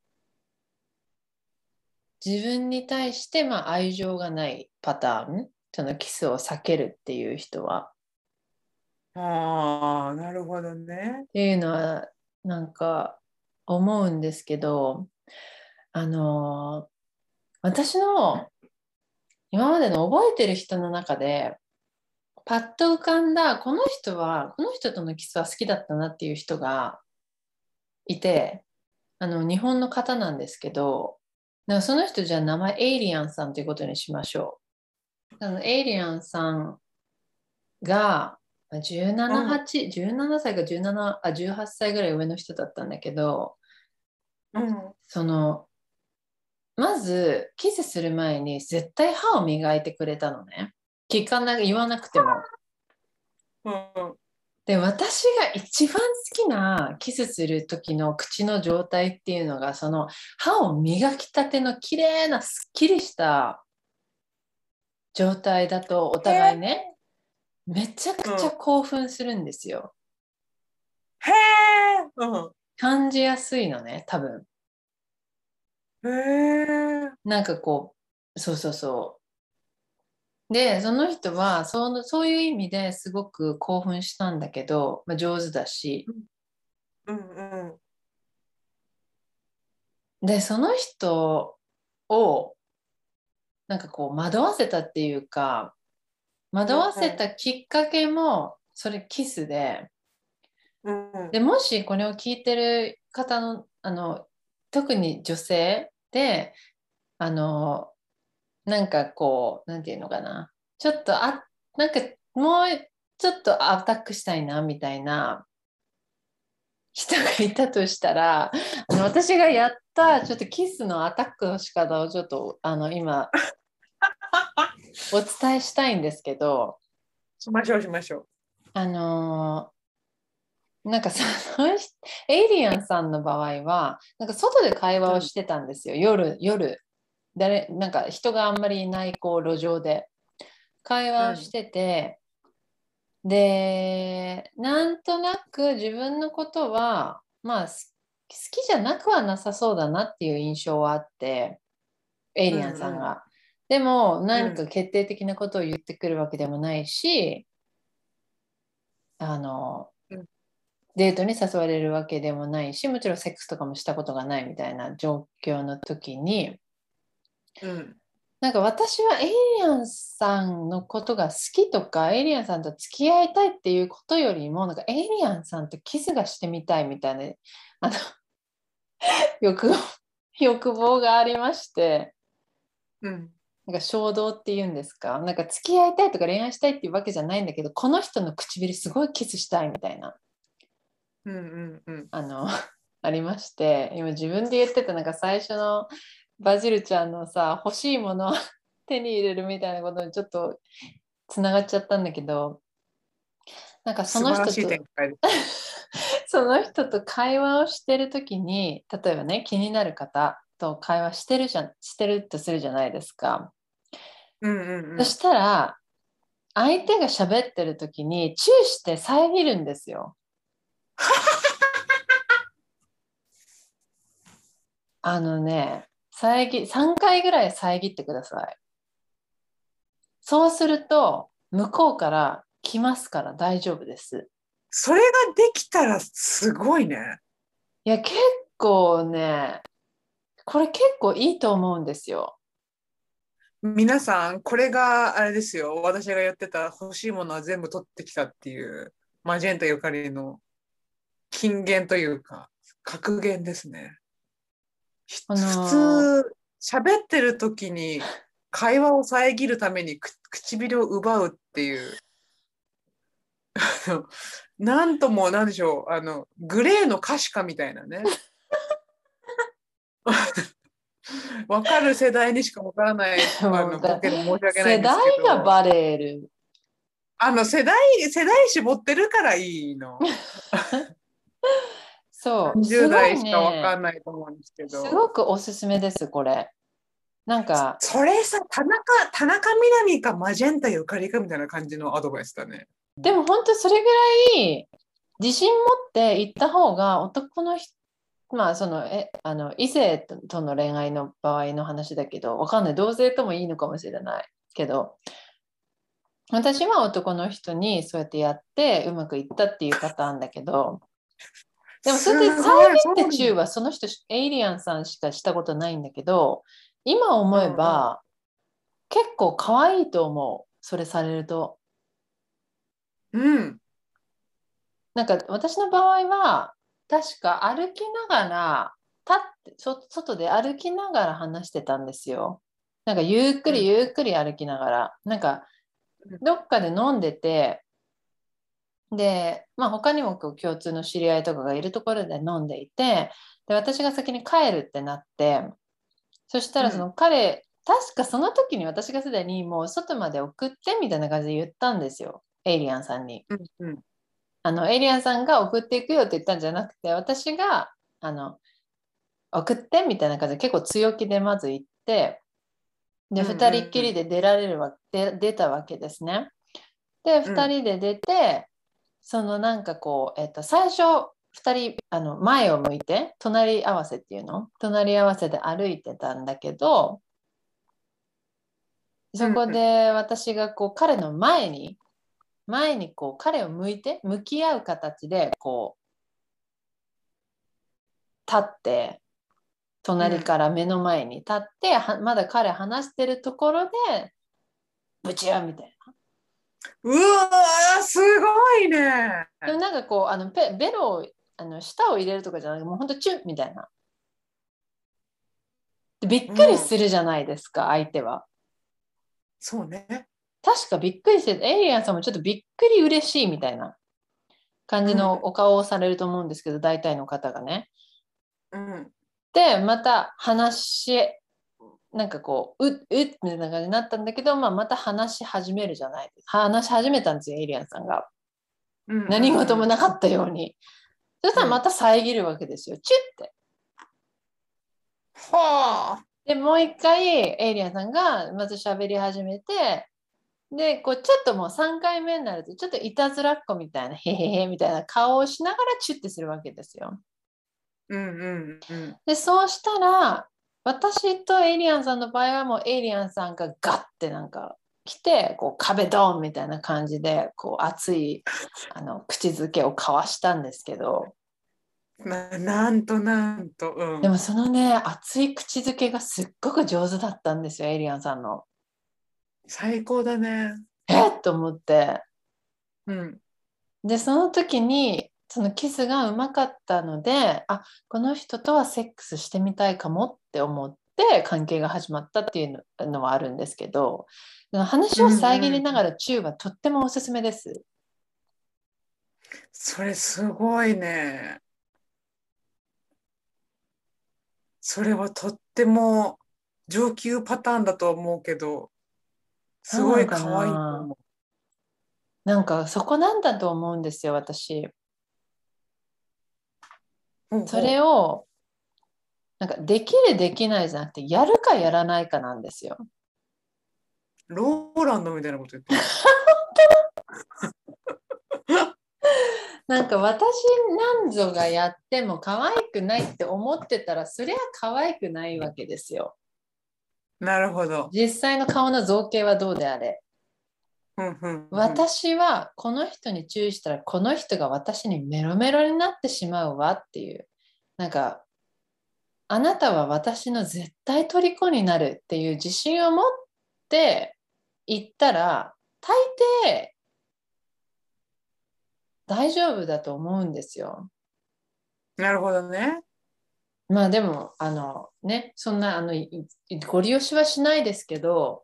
自分に対してまあ愛情がないパターン、そのキスを避けるっていう人は。ああ、なるほどね。っていうのはなんか思うんですけどあの私の今までの覚えてる人の中でパッと浮かんだこの人はこの人とのキスは好きだったなっていう人がいてあの日本の方なんですけどなんかその人じゃあ名前エイリアンさんということにしましょう。あのエイリアンさんが17、8 17歳か17あ18歳ぐらい上の人だったんだけどうん。そのまずキスする前に絶対歯を磨いてくれたのね聞かな言わなくてもうん。で私が一番好きなキスする時の口の状態っていうのがその歯を磨きたての綺麗なすっきりした状態だとお互いねめちゃくちゃ興奮するんですよ、へえ。う感じやすいのね多分ん。へえ。なんかこうそうそうそうでその人はそのそういう意味ですごく興奮したんだけど、まあ、上手だし。うん。うん。でその人をなんかこう惑わせたっていうか惑わせたきっかけもそれキスで。うん。でもしこれを聞いてる方のあの特に女性であのなんかこうなんていうのかな。ちょっとあなんかもうちょっとアタックしたいなみたいな。人がいたとしたらあの私がやったちょっとキスのアタックの仕方をちょっとあの今お伝えしたいんですけど。しましょうしましょう。あのーなんかその人エイリアンさんの場合はなんか外で会話をしてたんですよ、夜夜誰なんか人があんまりいないこう路上で会話をしてて、でなんとなく自分のことはまあす好きじゃなくはなさそうだなっていう印象はあってエイリアンさんが。でも何か決定的なことを言ってくるわけでもないし、あのうん。デートに誘われるわけでもないしもちろんセックスとかもしたことがないみたいな状況の時にうん。なんか私はエイリアンさんのことが好きとかエイリアンさんと付き合いたいっていうことよりもなんかエイリアンさんとキスがしてみたいみたいなあの欲望 欲望がありましてうん。なんか衝動っていうんですか？なんか付き合いたいとか恋愛したいっていうわけじゃないんだけどこの人の唇すごいキスしたいみたいなうんうんうん。あの ありまして今自分で言ってたなんか最初のバジルちゃんのさ欲しいものを 手に入れるみたいなことにちょっとつながっちゃったんだけどなんかその人と。その人と会話をしてる時に例えばね気になる方と会話してるじゃんしてるとするじゃないですか。うんうんうんそ。したら相手が喋ってる時にチューして遮るんですよ。あのね遮3回ぐらい遮ってください。そうすると向こうから来ますから大丈夫です。それができたらすごいね。いや結構ねこれ結構いいと思うんですよ。皆さん、これがあれですよ。私が言ってた欲しいものは全部取ってきたっていう、マジェンタゆかりの金言というか、格言ですね。ひあのー普通、喋ってる時に会話を遮るためにく唇を奪うっていう、なんともなんでしょう、あの、グレーの可視化みたいなね。わかる世代にしかわからない、あの、ボケで申し訳ない世んですけど。代がバレる。あの、世代、世代絞ってるからいいの。そう。す10ご代いしかわかね。んないと思うんですけど。すごくおすすめです、これ。なんか、それさ、田中、田中みな実かマジェンタゆかりかみたいな感じのアドバイスだね。でも本当それぐらい自信持って行った方が男の人、まあその、え、あの、異性との恋愛の場合の話だけど、わかんない。同性ともいいのかもしれないけど、私は男の人にそうやってやってうまくいったっていうパターンだけど、でもそれですごい。遮ってチューはその人しエイリアンさんしかしたことないんだけど今思えば、結構可愛いと思う。それされると。うん。なんか私の場合は確か歩きながら立ってそ外で歩きながら話してたんですよ。なんかゆっくりゆっくり歩きながら、なんかうん。どっかで飲んでてで、まあ、他にもこう共通の知り合いとかがいるところで飲んでいてで私が先に帰るってなってそしたらその彼、確かその時に私がすでにもう外まで送ってみたいな感じで言ったんですよエイリアンさんに。うんうん。あのエイリアンさんが送っていくよって言ったんじゃなくて私があの送ってみたいな感じで結構強気でまず言ってでうんうんうん2人っきりで出られるわで出たわけですね。でうん2人で出て、そのなんかこう、えっと、最初2人あの前を向いて隣り合わせっていうの？隣り合わせで歩いてたんだけどそこで私がこう彼の前に前にこう彼を向いて向き合う形でこう立って隣から目の前に立って、はまだ彼話してるところでぶち合うみたいな。うわーすごいね。でもなんかこうあのペベロをあの舌を入れるとかじゃなくてもうほんとチュッみたいな。でびっくりするじゃないですか、相手は。そうね。確かびっくりしてエイリアンさんもちょっとびっくり嬉しいみたいな感じのお顔をされると思うんですけど、大体の方がね。うん。でまた話なんかこううっうっみたいな感じになったんだけど、まあ、また話し始めるじゃない。話し始めたんですよエイリアンさんが。うん何事もなかったように、そしたらまた遮るわけですよ。チュッて。はあ。でもう一回エイリアンさんがまず喋り始めてでこうちょっともう3回目になるとちょっといたずらっ子みたいなへへへみたいな顔をしながらチュッてするわけですよ。うんうんうん。でそうしたら私とエイリアンさんの場合はもうエイリアンさんがガッてなんか来てこう壁ドンみたいな感じでこう熱いあの口づけを交わしたんですけどななんとなんと。うんでもそのね熱い口づけがすっごく上手だったんですよエイリアンさんの。最高だね。えっと思ってうん。でその時にそのキスがうまかったのであこの人とはセックスしてみたいかもって思って関係が始まったっていうののはあるんですけど話を遮りながらチューはとってもおすすめです。それすごいね。それはとっても上級パターンだと思うけど、すごい可愛いと思なんかそこなんだと思うんですよ私。う。それをなんかできるできないじゃなくてやるかやらないかなんですよ。ローランドみたいなこと言ってる。なんか私なんぞがやっても可愛くないって思ってたらそりゃ可愛くないわけですよ。なるほど。実際の顔の造形はどうであれ。私はこの人に注意したらこの人が私にメロメロになってしまうわっていう。なんかあなたは私の絶対虜になるっていう自信を持って言ったら大抵大丈夫だと思うんですよ。なるほどね。まあでもあのねそんなあのご利用しはしないですけど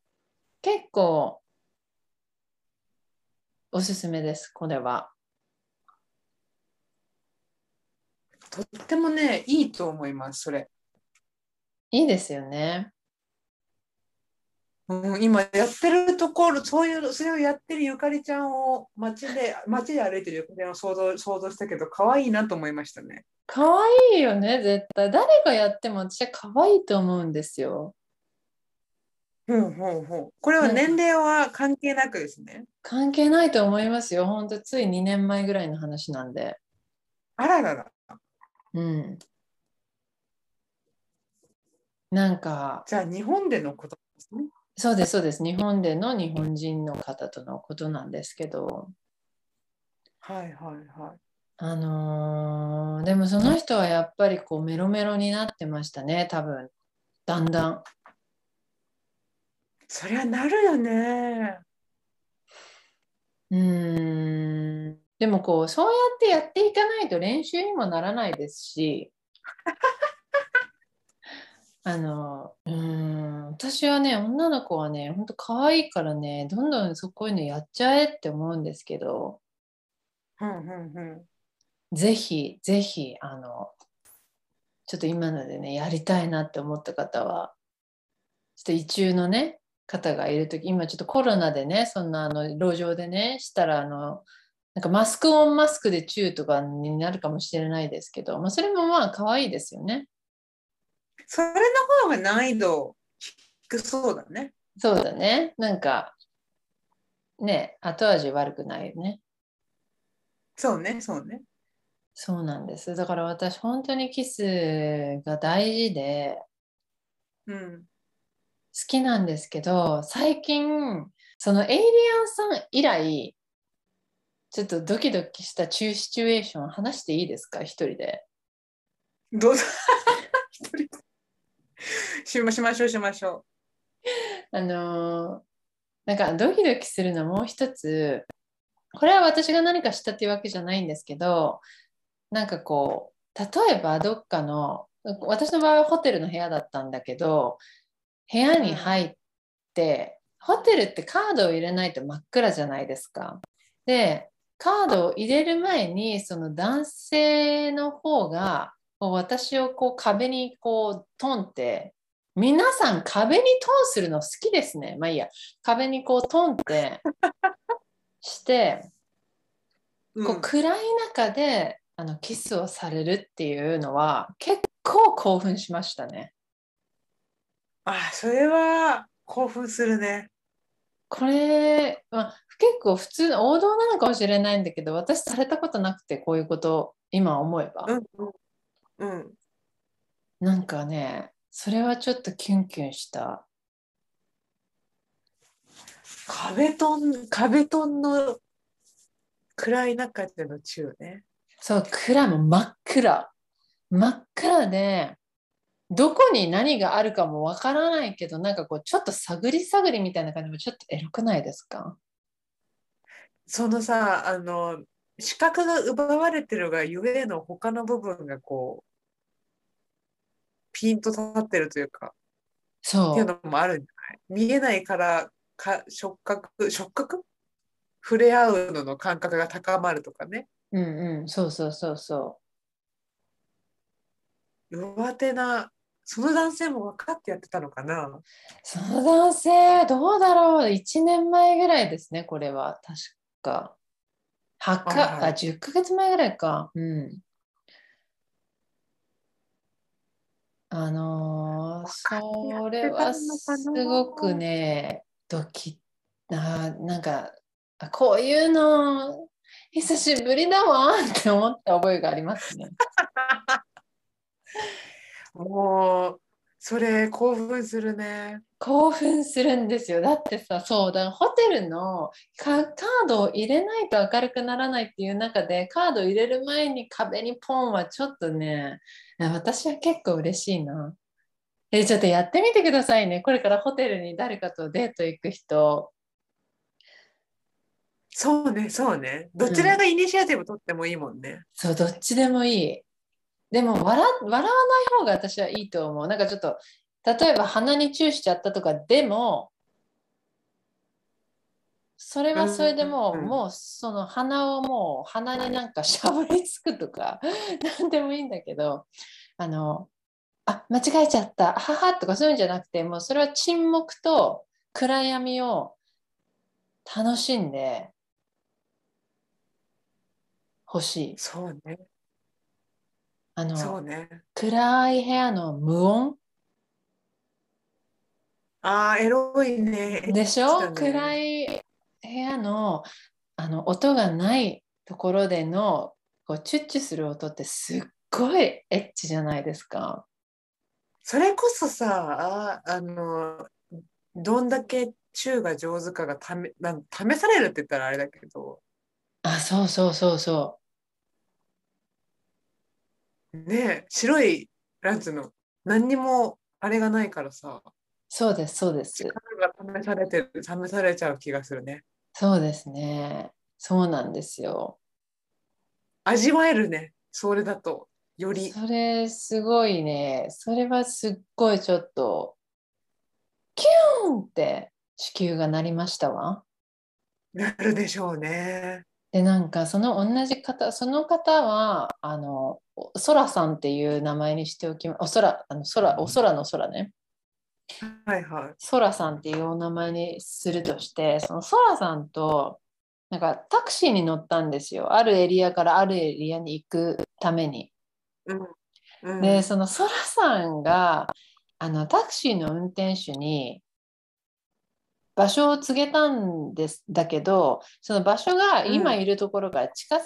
結構おすすめですこれは。とってもね、いいと思います、それ。いいですよね。うん、今やってるところ、そういう、それをやってるゆかりちゃんを街で、街で歩いてるゆかりちゃんを想像想像したけど、可愛いなと思いましたね。可愛いよね絶対誰がやっても私は可愛いと思うんですよ。ほうほうほう。これは年齢は関係なくですね。関係ないと思いますよ。ほんとつい2年前ぐらいの話なんで。あららら。うん。なんかじゃあ、日本でのことですね。そうですそうです日本での日本人の方とのことなんですけどはいはいはい。あのーでもその人はやっぱりこうメロメロになってましたね多分だんだん。そりゃなるよね。うーんでもこうそうやってやっていかないと練習にもならないですし あのうーん私はね女の子はねほんと可愛いからねどんどんそこういうのやっちゃえって思うんですけどうんうんうん。ぜひぜひあのちょっと今のでねやりたいなって思った方はちょっと意中のね方がいる時今ちょっとコロナでねそんなあの路上でねしたらあのなんかマスクオンマスクでチューとかになるかもしれないですけど、まあ、それもまあ可愛いですよね。それの方が難易度低そうだね。そうだね。なんかね後味悪くないよね。そうね、そうね。そうなんです。だから私本当にキスが大事でうん。好きなんですけど最近そのエイリアンさん以来ちょっとドキドキしたチューシチュエーション話していいですか？一人で。どうぞ。一人しましましょうしましょあのーなんかドキドキするのもう一つこれは私が何かしたっていうわけじゃないんですけどなんかこう例えばどっかの私の場合はホテルの部屋だったんだけど部屋に入って、ホテルってカードを入れないと真っ暗じゃないですか。でカードを入れる前にその男性の方がこう私をこう壁にこうトンって皆さん壁にトンするの好きですね。まあいいや壁にこうトンって してう。こう暗い中であのキスをされるっていうのは結構興奮しましたね。あ、それは興奮するね。これ、まあ、結構普通の王道なのかもしれないんだけど私されたことなくてこういうこと今思えば、うんうん。うん。なんかねそれはちょっとキュンキュンした壁トン、壁トンの暗い中でのチューね。そう暗も真っ暗真っ暗でどこに何があるかもわからないけどなんかこうちょっと探り探りみたいな感じもちょっとエロくないですか？そのさ、あの、視覚が奪われてるがゆえの他の部分がこう、ピンと立ってるというか、っていうそうのもあるんじゃない？見えないからか触覚、触覚触れ合うのの感覚が高まるとかね。うんうんそうそうそうそう。上手な、その男性も分かってやってたのかな？その男性、どうだろう ?1 年前ぐらいですね、これは。確か。8か、はいはいあ、10ヶ月前ぐらいか。うん。あのーそれはすごくね、ドキあーなんか、あこういうの、久しぶりだわって思った覚えがありますね。もう、それ興奮するね。興奮するんですよ。だってさ、そうだ、ホテルのカカードを入れないと明るくならないっていう中で、カードを入れる前に壁にポンはちょっとね、私は結構嬉しいな。え、ちょっとやってみてくださいね。これからホテルに誰かとデート行く人。そうね、そうね。どちらがイニシアティブ取ってもいいもんね。そう、どっちでもいい。でも笑、笑わない方が私はいいと思う。なんかちょっと、例えば鼻にチューしちゃったとかでも、それはそれでもう、うんもうその鼻をもう鼻になんかしゃぶりつくとか、なんでもいいんだけど、あの、あ、間違えちゃった、ははとかそういうんじゃなくて、もうそれは沈黙と暗闇を楽しんでほしい。そうね、あの、そうね。暗い部屋の無音？ああ、エロいね。でしょ、ね暗い部屋のあの音がないところでのこうチュッチュする音ってすっごいエッチじゃないですか。それこそさ、ああの、どんだけチューが上手かがためなん試されるって言ったらあれだけど、あ、そうそうそうそね、白い、なんつうの、何にもあれがないからさ、う。そうです、そうです。力が試されてる、試されちゃう気がするね。そうですね。そうなんですよ。味わえるね、それだと、より。それすごいね。それはすっごいちょっとキューンって子宮が鳴りましたわ。なるでしょうね。でなんかその同じ方その方はあのおそらさんっていう名前にしておきまおそらあの空お空の空ねはいはい。そらさんっていうお名前にするとしてそのそらさんとなんかタクシーに乗ったんですよあるエリアからあるエリアに行くために。うん。うん、でそのそらさんがあのタクシーの運転手に場所を告げたんですだけどその場所が今いるところから近す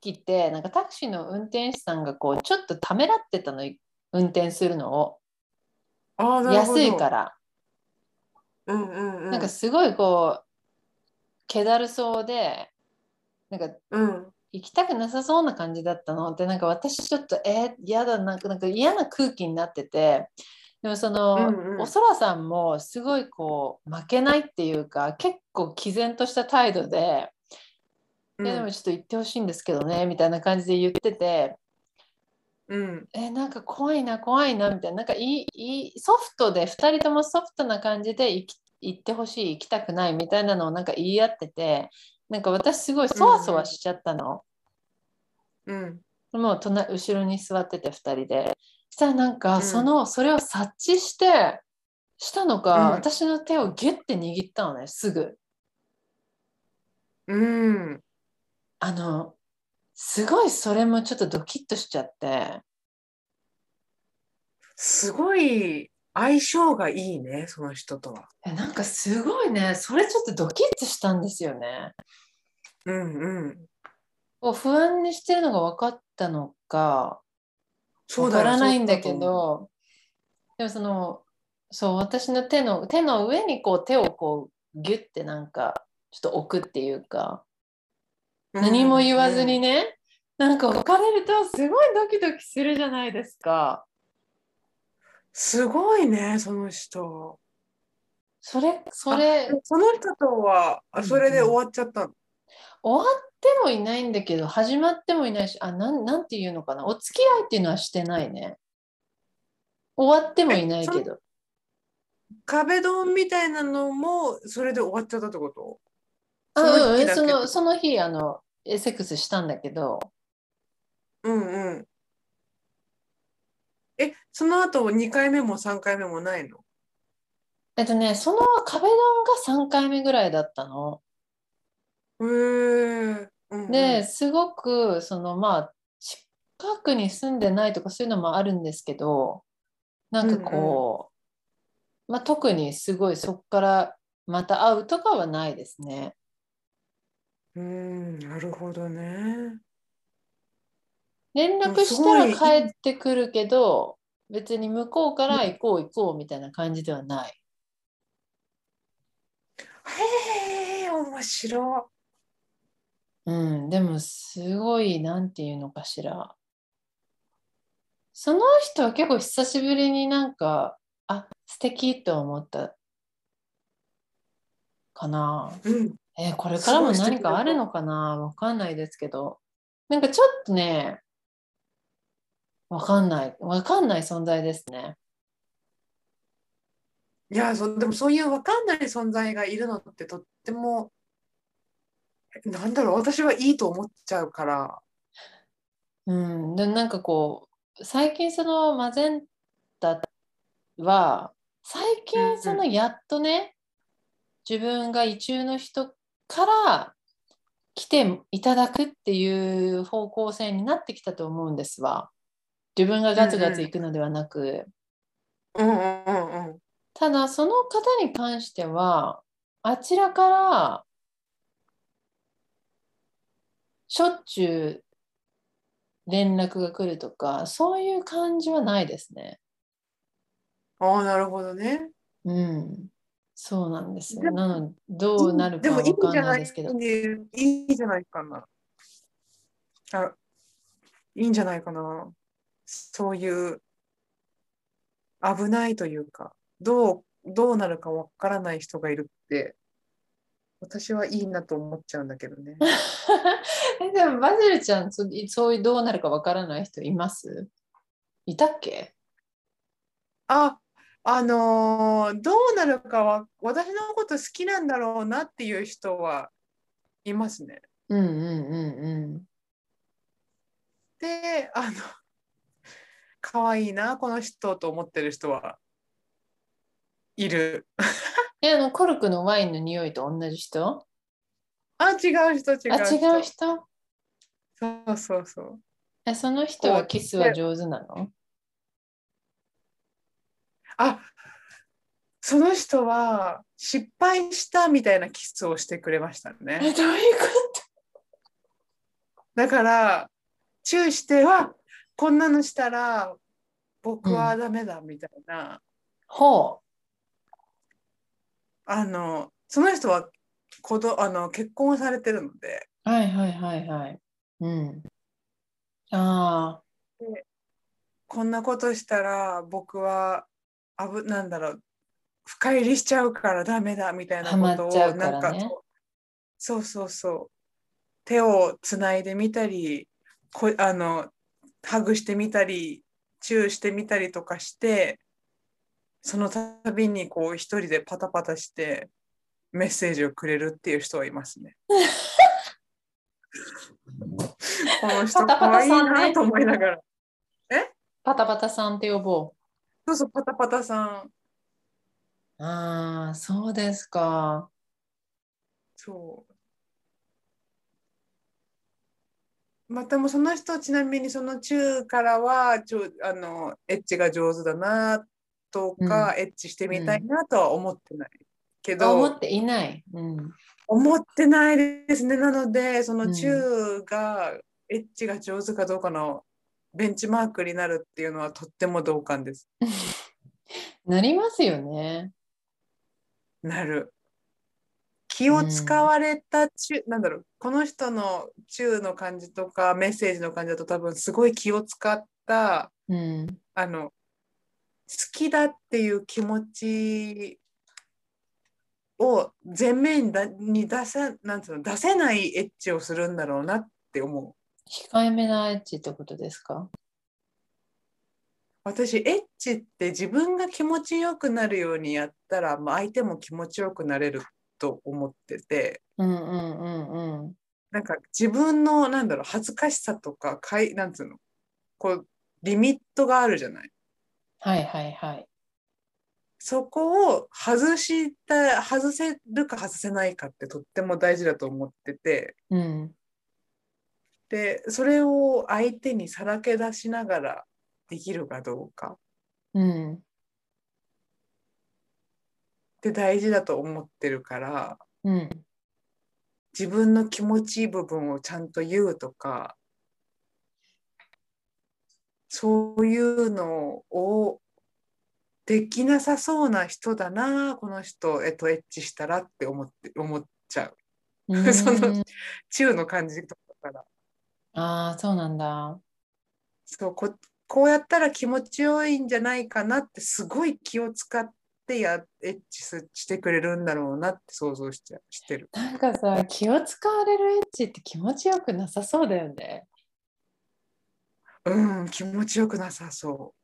ぎて、なんかタクシーの運転手さんがこうちょっとためらってたの運転するのを。安いから、うんうんうん。なんかすごいこう気だるそうでなんかうん。行きたくなさそうな感じだったの。でなんか私ちょっとえー、嫌だなんかなんか嫌な空気になっててでもその、うんうん。おそらさんもすごいこう負けないっていうか結構毅然とした態度で、うでもちょっと言ってほしいんですけどねみたいな感じで言っててうん。えなんか怖いな怖いなみたいななんかいいいいソフトで2人ともソフトな感じで行き行ってほしい行きたくないみたいなのをなんか言い合っててなんか私すごいそわそわしちゃったの。うん。もう隣後ろに座ってて2人で。そしたらなんかうんその、それを察知してしたのか、うん私の手をギュッて握ったのねすぐ。うんあのすごいそれもちょっとドキッとしちゃってすごい相性がいいねその人とは。えなんかすごいねそれちょっとドキッとしたんですよね。うんうんを不安にしてるのが分かったのか分そうだらないんだけどでもそのそう私の手の手の上にこう手をこうギュッてなんかちょっと置くっていうかう何も言わずにね。ね、なんか置かれるとすごいドキドキするじゃないですか。すごいねその人。それそれあその人とはあそれで終わっちゃったの？終わってもいないんだけど始まってもいないしあなんなんていうのかな？お付き合いっていうのはしてないね。終わってもいないけど。壁ドンみたいなのもそれで終わっちゃったってこと？あそのうんそのその日あのえセックスしたんだけどうんうん。え、その後2回目も3回目もないの？えっとねその壁ドンが3回目ぐらいだったの。うんうんですごくそのまあ近くに住んでないとかそういうのもあるんですけどなんかこう、まあ、特にすごいそこからまた会うとかはないですね。うん、なるほどね。連絡したら帰ってくるけど別に向こうから行こう行こうみたいな感じではない。へえ、面白うん、でもすごいなんていうのかしら。その人は結構久しぶりになんかあ素敵と思ったかな。い。うん、えーこれからも何かあるのかな？わかんないですけど。なんかちょっとね、わかんない。わかんない存在ですね。いやそ、でもそういう分かんない存在がいるのってとっても、なんだろう、私はいいと思っちゃうから。うん。で、なんかこう、最近そのマゼンタは、最うんうん近そのやっとね、自分が意中の人から来ていただくっていう方向性になってきたと思うんですわ。自分がガツガツ行くのではなく。うんうんうんうん。ただその方に関してはあちらからしょっちゅう連絡が来るとかそういう感じはないですね。ああ、なるほどね。うん、そうなんです。でもなのでどうなるでもいいかわかんんじゃないですけど。いいじゃないかな。あいいんじゃないかな。そういう危ないというか、どうどうなるかわからない人がいるって、私はいいなと思っちゃうんだけどね。えでもバジルちゃんそそういうどうなるかわからない人います？いたっけ？あ、あのーどうなるかは私のこと好きなんだろうなっていう人はいますね。うんうんうんうん。で、あの、可愛いな、この人と思ってる人はいる。えあのコルクのワインの匂いと同じ人？あ、違う人、違う人。あ違う人？そうそうそう。えその人はキスは上手なの？あ、その人は失敗したみたいなキスをしてくれましたえね。どういうこだから、注意しては、こんなのしたら僕はダメだみたいな、とほあの、その人は子どあの結婚されてるので、うはいはいはいはい。うん。ああ、こんなことしたら僕はあぶなんだろう深入りしちゃうからダメだみたいなことをなんかそうそうそう。手をつないでみたりこあのハグしてみたりチューしてみたりとかしてその度にこう一人でパタパタしてメッセージをくれるっていう人はいますね。この人パタパ可愛いタさんねなと思いながら。パタパタさんって呼ぼそうそう、パタパタさん。う。ああ、そうですか。そう。またもその人ちなみにその中からはちょあのエッチが上手だなとか、エッチしてみたいなとは思ってないけあど、思っていない。うん。思ってないですねなのでそうんの中がエッチが上手かどうかのベンチマークになるっていうのはとっても同感です。なりますよね。なる。気を使われた中、なんだろう、この人の中の感じとかメッセージの感じだと多分すごい気を使った、うん。あの、好きだっていう気持ちを前面だに出せ、なんつうの、出せないエッチをするんだろうなって思う。控えめなエッチってことですか？私、エッチって自分が気持ちよくなるようにやったら、まあ、相手も気持ちよくなれると思ってて、うんうんうんうん。なんか自分のなんだろう恥ずかしさとかかいなんつうのこうリミットがあるじゃないはいはいはい。そこを外した外せるか外せないかってとっても大事だと思っててうん。でそれを相手にさらけ出しながらできるかどうかうん。って大事だと思ってるからうん。自分の気持ちいい部分をちゃんと言うとかそういうのをできなさそうな人だなこの人、えっと、エッチしたらって思って思っちゃううん その中の感じとかからああ、そうなんだ。そうここうやったら気持ちよいんじゃないかなってすごい気を使ってやエッチすしてくれるんだろうなって想像しちゃしてる。なんかさ、気を使われるエッチって気持ちよくなさそうだよね。うん気持ちよくなさそ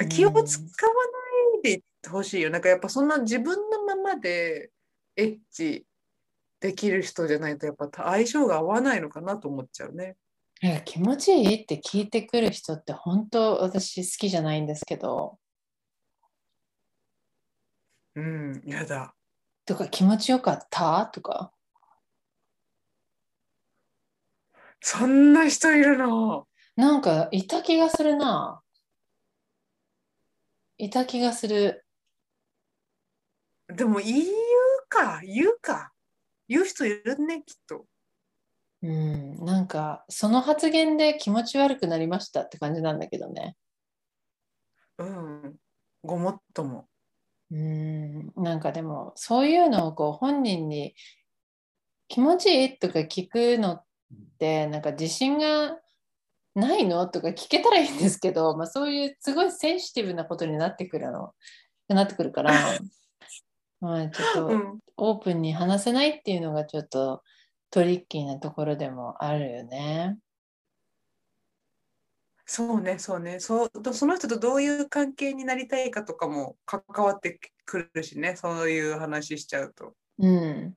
う。気を使わないでほしいよ。なんかやっぱそんな自分のままでエッチできる人じゃないとやっぱ相性が合わないのかなと思っちゃうね。いや気持ちいいって聞いてくる人って本当私好きじゃないんですけど、うん、やだ。とか気持ちよかった？とか、そんな人いるの？なんかいた気がするな。いた気がする。でも言うか、言うか。言う人いるね、きっと。うん、なんかその発言で気持ち悪くなりましたって感じなんだけどね。うん。ごもっとも。うん、なんかでもそういうのをこう本人に気持ちいいとか聞くのってなんか自信がないの？とか聞けたらいいんですけど、まあ、そういうすごいセンシティブなことになってくるのなってくるから、まあ、ちょっとうん。オープンに話せないっていうのがちょっとトリッキーなところでもあるよね。そうね、そうね。そうその人とどういう関係になりたいかとかも関わってくるしね、そういう話しちゃうと。うん。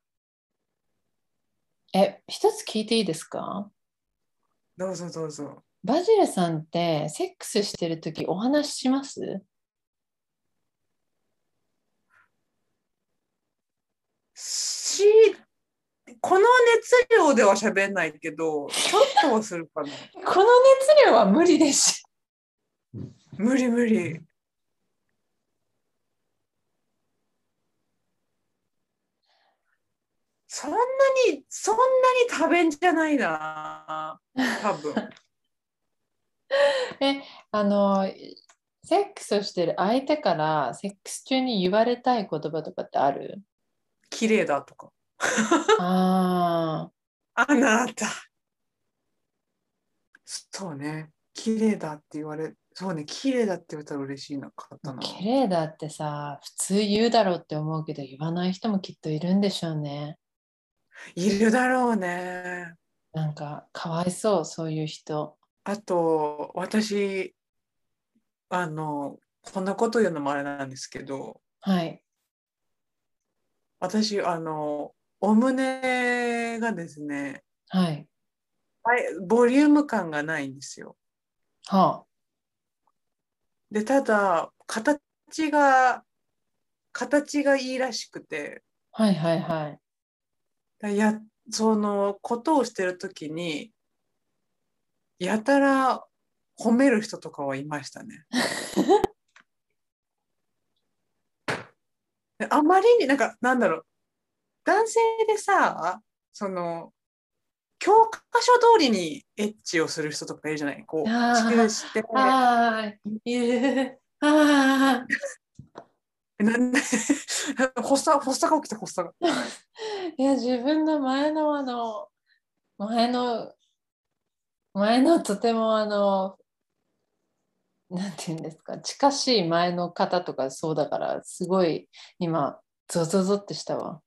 え、一つ聞いていいですか？どうぞどうぞ。バジルさんってセックスしてるときお話しします？し、この熱量では喋んないけど、ちょっとはするかな。この熱量は無理です。無理無理。そんなに、そんなに食べんじゃないな。多分。え、あの、セックスをしてる相手からセックス中に言われたい言葉とかってある？綺麗だとか。ああなた。そうね。綺麗だって言われ、そうね、綺麗だって言われたら嬉しいなかったあ、な。綺麗だってさ、普通言うだろうって思うけど、言わない人もきっといるんでしょうね。いるだろうね。なんか、かわいそう、そういう人。あと、私、あの、こんなこと言うのもあれなんですけど、はい。私、あの、お胸がですね、はい。はいボリューム感がないんですよ。はで、ただ、形が、形がいいらしくて、あ、はいはいはい。だや、そのことをしてるときに、やたら褒める人とかはいましたね。で あまりになんか、なんだろう、男性でさ、その、教科書通りにエッチをする人とかいるじゃない。こう、あー。チューして、ああ、発作、発作が起きた、発作が。あ。いや、自分の前のあの、前の、前のとてもあの、なんていうんですか、近しい前の方とかそうだから、すごい今、ゾゾゾってしたわ。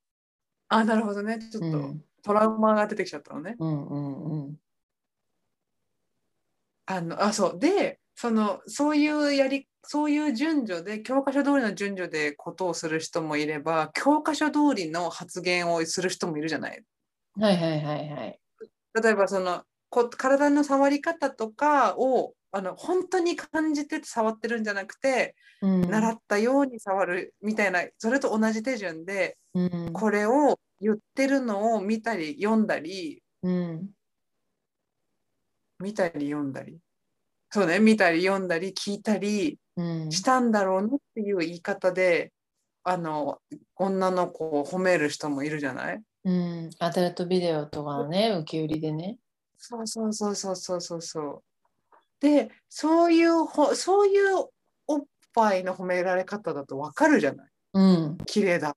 あ、なるほどね。ちょっとうん、トラウマが出てきちゃったのね。うんうんうん。あの、あ、そう。で、その、そういうやり、そういう順序で、教科書通りの順序でことをする人もいれば、教科書通りの発言をする人もいるじゃない。はいはいはいはい。例えば、その、こ体の触り方とかを、あの、本当に感じて触ってるんじゃなくて、うん、習ったように触るみたいな、それと同じ手順で、うん、これを言ってるのを見たり読んだり、うん、見たり読んだり。そうね、見たり読んだり聞いたりうん。したんだろうなっていう言い方で、あの、女の子を褒める人もいるじゃない？うん、アダルトビデオとかのね、受け売りでね。そうそうそうそうそうそうそう。で、そういうほ、そういうおっぱいの褒められ方だとわかるじゃない？うん。綺麗だ。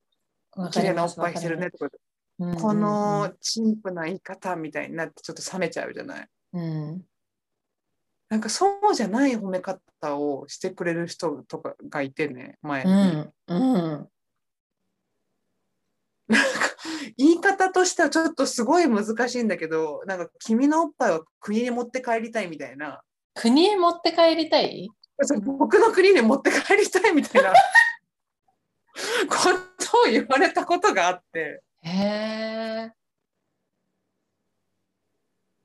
綺麗なおっぱいしてるねとか。わかりますこの陳腐な言い方みたいになってちょっと冷めちゃうじゃない？うんうんなんかそうじゃない褒め方をしてくれる人とかがいてね、前に。うんうん。言い方としてはちょっとすごい難しいんだけど、なんか君のおっぱいは国に持って帰りたいみたいな、国へ持って帰りたい？僕の国に持って帰りたいみたいな。ことを言われたことがあって、へえ。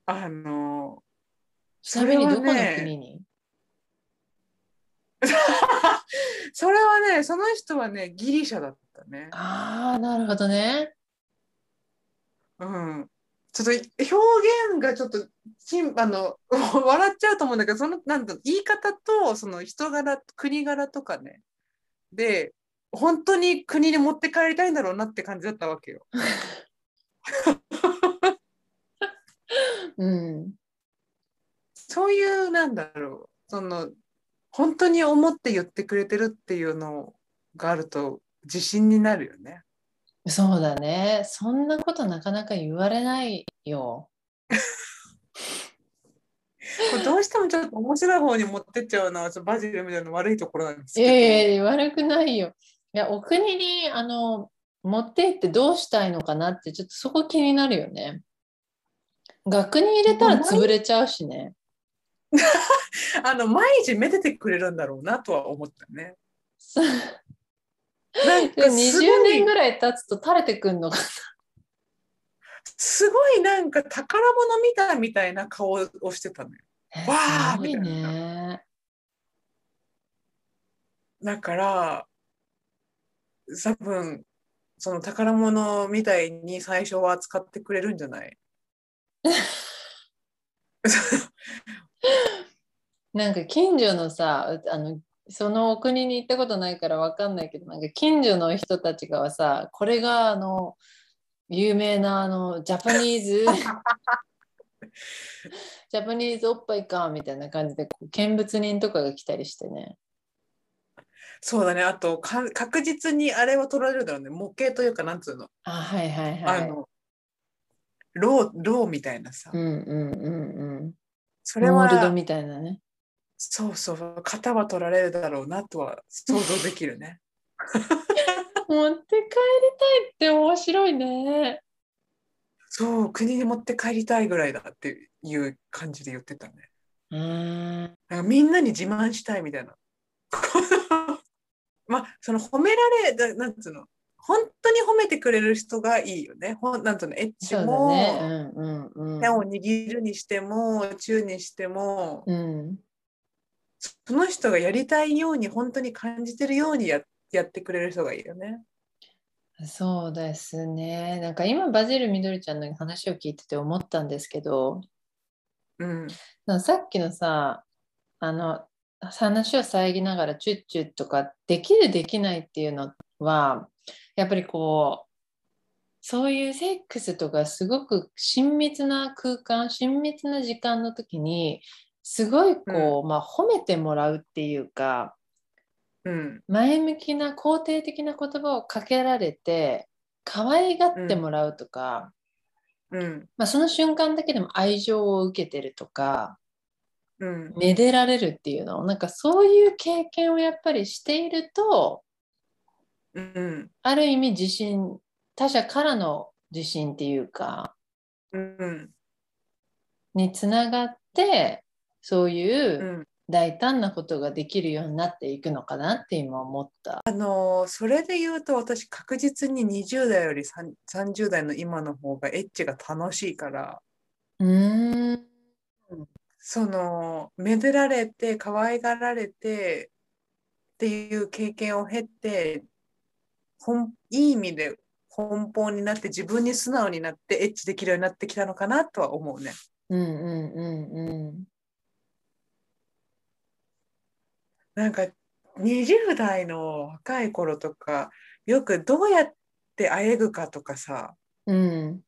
あの、ちなみにどこのそれはね国に？それはね、その人はね、ギリシャだったね。ああ、なるほどね。うん。ちょっと表現がちょっとちんあの 笑っちゃうと思うんだけど、そのなんだ言い方とその人柄、国柄とかね、で、本当に国に持って帰りたいんだろうなって感じだったわけよ。うん。そういう、なんだろう、その、本当に思って言ってくれてるっていうのがあると自信になるよね。そうだね。そんなことなかなか言われないよ。どうしてもちょっと面白い方に持ってっちゃうのはちょっとバジルみたいな悪いところなんですいけど。やいや、悪くないよ。いや、お国にあの持って行ってどうしたいのかなって、ちょっとそこ気になるよね。額に入れたら潰れちゃうしね。あの毎日めでてくれるんだろうなとは思ったね。なんかす20ごい年ぐらい経つと垂れてくんのかすごいなんか宝物見たみたいな顔をしてたのよ。な。わーすごいみたいね。だから多分その宝物みたいに最初は扱ってくれるんじゃない？なんか近所のさ、あのそのお国に行ったことないからわかんないけど、なんか近所の人たちがはさ、これがあの有名なあのジャパニーズ ジャパニーズおっぱいかみたいな感じで見物人とかが来たりしてね。そうだね。あとか、確実にあれは取られるだろうね。模型というか、なんつうの。あはいはいはい。あの、ロー、ローみたいなさ。うんうんうんうん。それはモールドみたいなね。そうそう、型は取られるだろうなとは想像できるね。持って帰りたいって面白いね。そう、国に持って帰りたいぐらいだっていう感じで言ってたね。うーん。なんかみんなに自慢したいみたいな。まあ、その褒められ、だなんつうの、本当に褒めてくれる人がいいよね。ほんなんつうの、エッチも、ね。うんうん手を握るにしても、チューにしても、うん。うん。その人がやりたいように、本当に感じてるようにややってくれる人がいいよね。そうですね。なんか今バジルみどりちゃんの話を聞いてて思ったんですけど、うん。なんかさっきのさ、あの話を遮りながらチュッチュッとかできるできないっていうのはやっぱりこうそういうセックスとかすごく親密な空間親密な時間の時にすごいこう、まあ褒めてもらうっていうかうん。前向きな肯定的な言葉をかけられて可愛がってもらうとか、うん。まあ、その瞬間だけでも愛情を受けてるとかうん。めでられるっていうのなんかそういう経験をやっぱりしているとうん。ある意味自信他者からの自信っていうかうん。につながってそういううん。大胆なことができるようになっていくのかなって今思った。あのそれで言うと私確実に20代より3 30代の今の方がエッチが楽しいからうーんそのめでられて可愛がられてっていう経験を経て本いい意味で奔放になって自分に素直になってエッチできるようになってきたのかなとは思うね。うんうんうんうんなんか20代の若い頃とかよくどうやってあえぐかとかさうん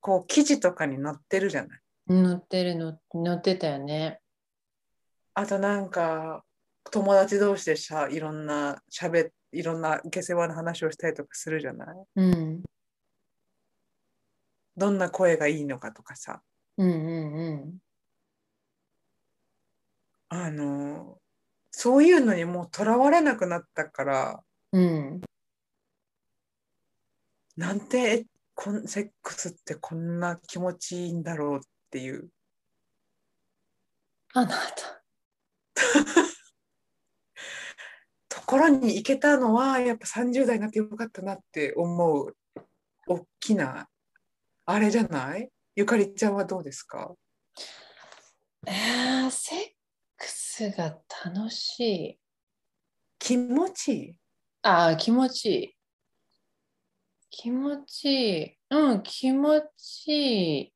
こう記事とかに載ってるじゃない？乗ってるの乗ってたよね。あとなんか友達同士でさいろんなしゃべいろんな下世話の話をしたりとかするじゃない？うん。どんな声がいいのかとかさ。うんうんうん。あのそういうのにもうとらわれなくなったから。うん。なんてこんセックスってこんな気持ちいいんだろうっていう。あなた。ところに行けたのはやっぱ30代になってよかったなって思う大きなあれじゃない？ゆかりちゃんはどうですか？えー、セックスが楽しい。気持ちいい？ああ、気持ちいい。気持ちいい。うん、気持ちいい。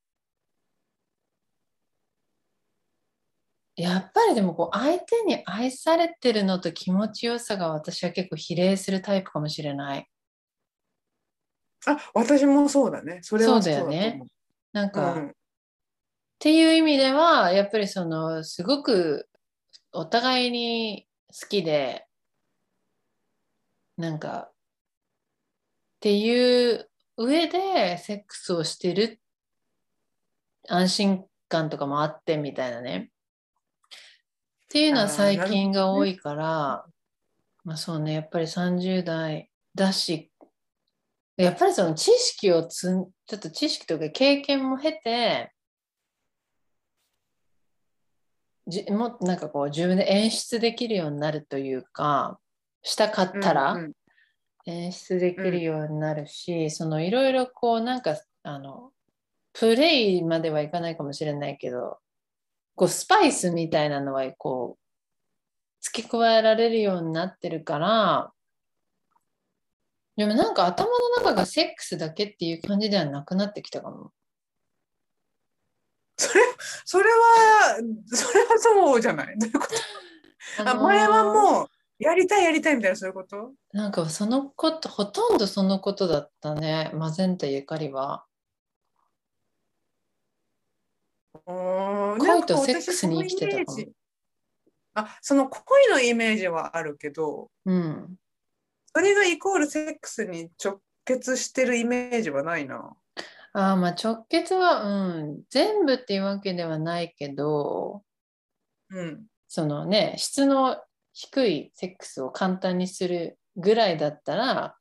やっぱりでもこう相手に愛されてるのと気持ちよさが私は結構比例するタイプかもしれない。あ私もそうだね。それはそうだよね。なんか、っうん。ていう意味ではやっぱりそのすごくお互いに好きでなんかっていう上でセックスをしてる安心感とかもあってみたいなねっていうのは最近が多いから、まあそうねやっぱり30代だしやっぱりその知識をつんちょっと知識とか経験も経てじもっとなんかこう自分で演出できるようになるというかしたかったら、うんうん。演出できるようになるし、そのいろいろこうなんかあのプレイまではいかないかもしれないけどこうスパイスみたいなのはこう付け加えられるようになってるからでもなんか頭の中がセックスだけっていう感じではなくなってきたかも。それそれはそれはそうじゃない？どういうこと？あのー前はもうやりたいやりたいみたいなそういうこと？なんかそのことほとんどそのことだったねマゼンタゆかりは。恋恋とセックスに生きてたかもあその恋のイメージはあるけどうん。それがイコールセックスに直結してるイメージはないな。ああ、まあ直結は、うん、全部っていうわけではないけど、うん。そのね、質の低いセックスを簡単にするぐらいだったら、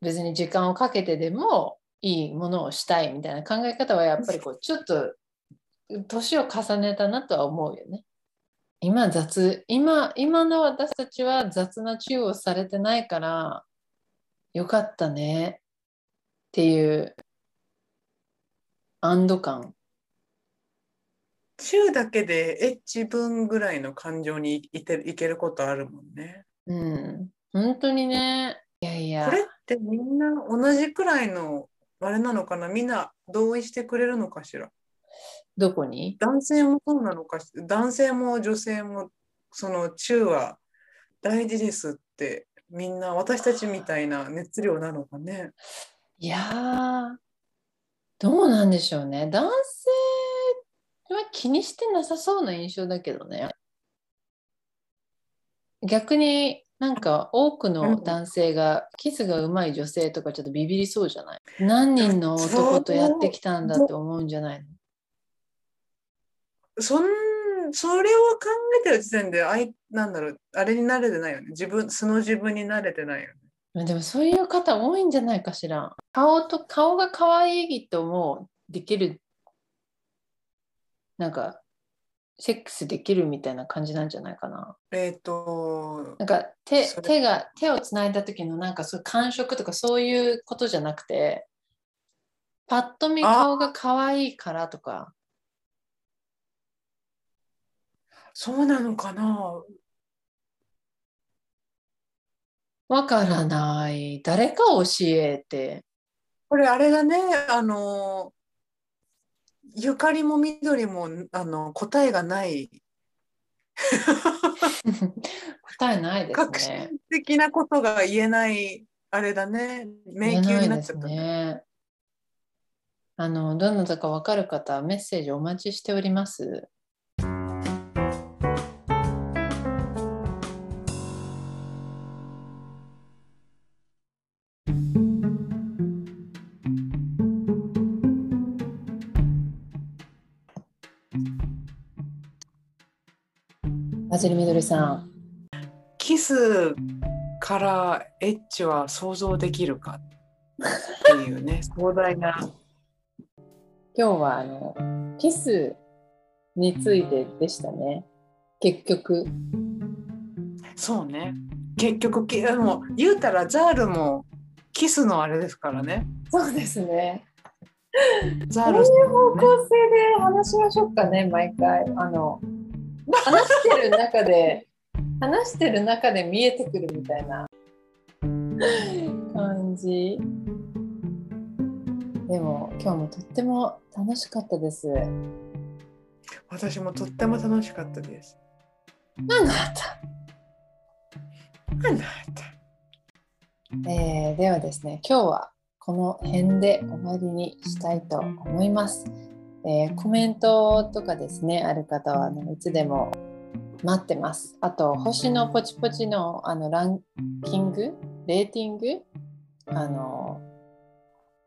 別に時間をかけてでもいいものをしたいみたいな考え方はやっぱりこう、ちょっと年を重ねたなとは思うよね。今雑、今、今の私たちは雑なチューをされてないから、よかったねっていう安堵感。チューだけでエッチ分ぐらいの感情にいていけることあるもんね。うん、本当にね。いやいや。これってみんな同じくらいのあれなのかな？みんな同意してくれるのかしら？どこに？男性もそうなのかし男性も女性もそのチューは大事ですってみんな私たちみたいな熱量なのかね。いやー、どうなんでしょうね。男性は気にしてなさそうな印象だけどね。逆になんか多くの男性がキスがうまい女性とかちょっとビビりそうじゃない？何人の男とやってきたんだって思うんじゃないの？そんそれを考えてる時点であいなんだろうあれに慣れてないよね。自分素の自分に慣れてないよね。まあでもそういう方多いんじゃないかしら。顔と顔が可愛いともできる、なんか、セックスできるみたいな感じなんじゃないかな。えっ、となんか手手が手をつないだ時のなんかそういう感触とかそういうことじゃなくて、パッと見顔が可愛いからとか、そうなのかな？わからない。誰か教えて。これあれだねあのゆかりも緑もあの答えがない答えないで革すね。新的なことが言えないあれだね迷宮になっちゃったねね。あの、どなたかわかる方、メッセージお待ちしております。ジルみどりさん、キスからエッチは想像できるか？っていうね 壮大な今日はあのキスについてでしたね。結局。そうね結局きでも言うたらザールもキスのあれですからねそうですね。ザールどういう方向性で話しましょうかね、毎回。あの、話してる中で、話してる中で見えてくるみたいな感じ。でも、今日もとっても楽しかったです。私もとっても楽しかったですあなた。あなた？えーではですね、今日はこの辺で終わりにしたいと思います。えーコメントとかですね、ある方はあのいつでも待ってます。あと、星のポチポチのあのランキング、レーティング、あの、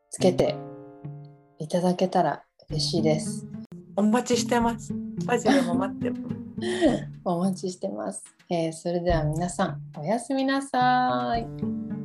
つけていただけたら嬉しいです。お待ちしてますバジルも待ってます お待ちしてます。えーそれでは皆さん、おやすみなさい。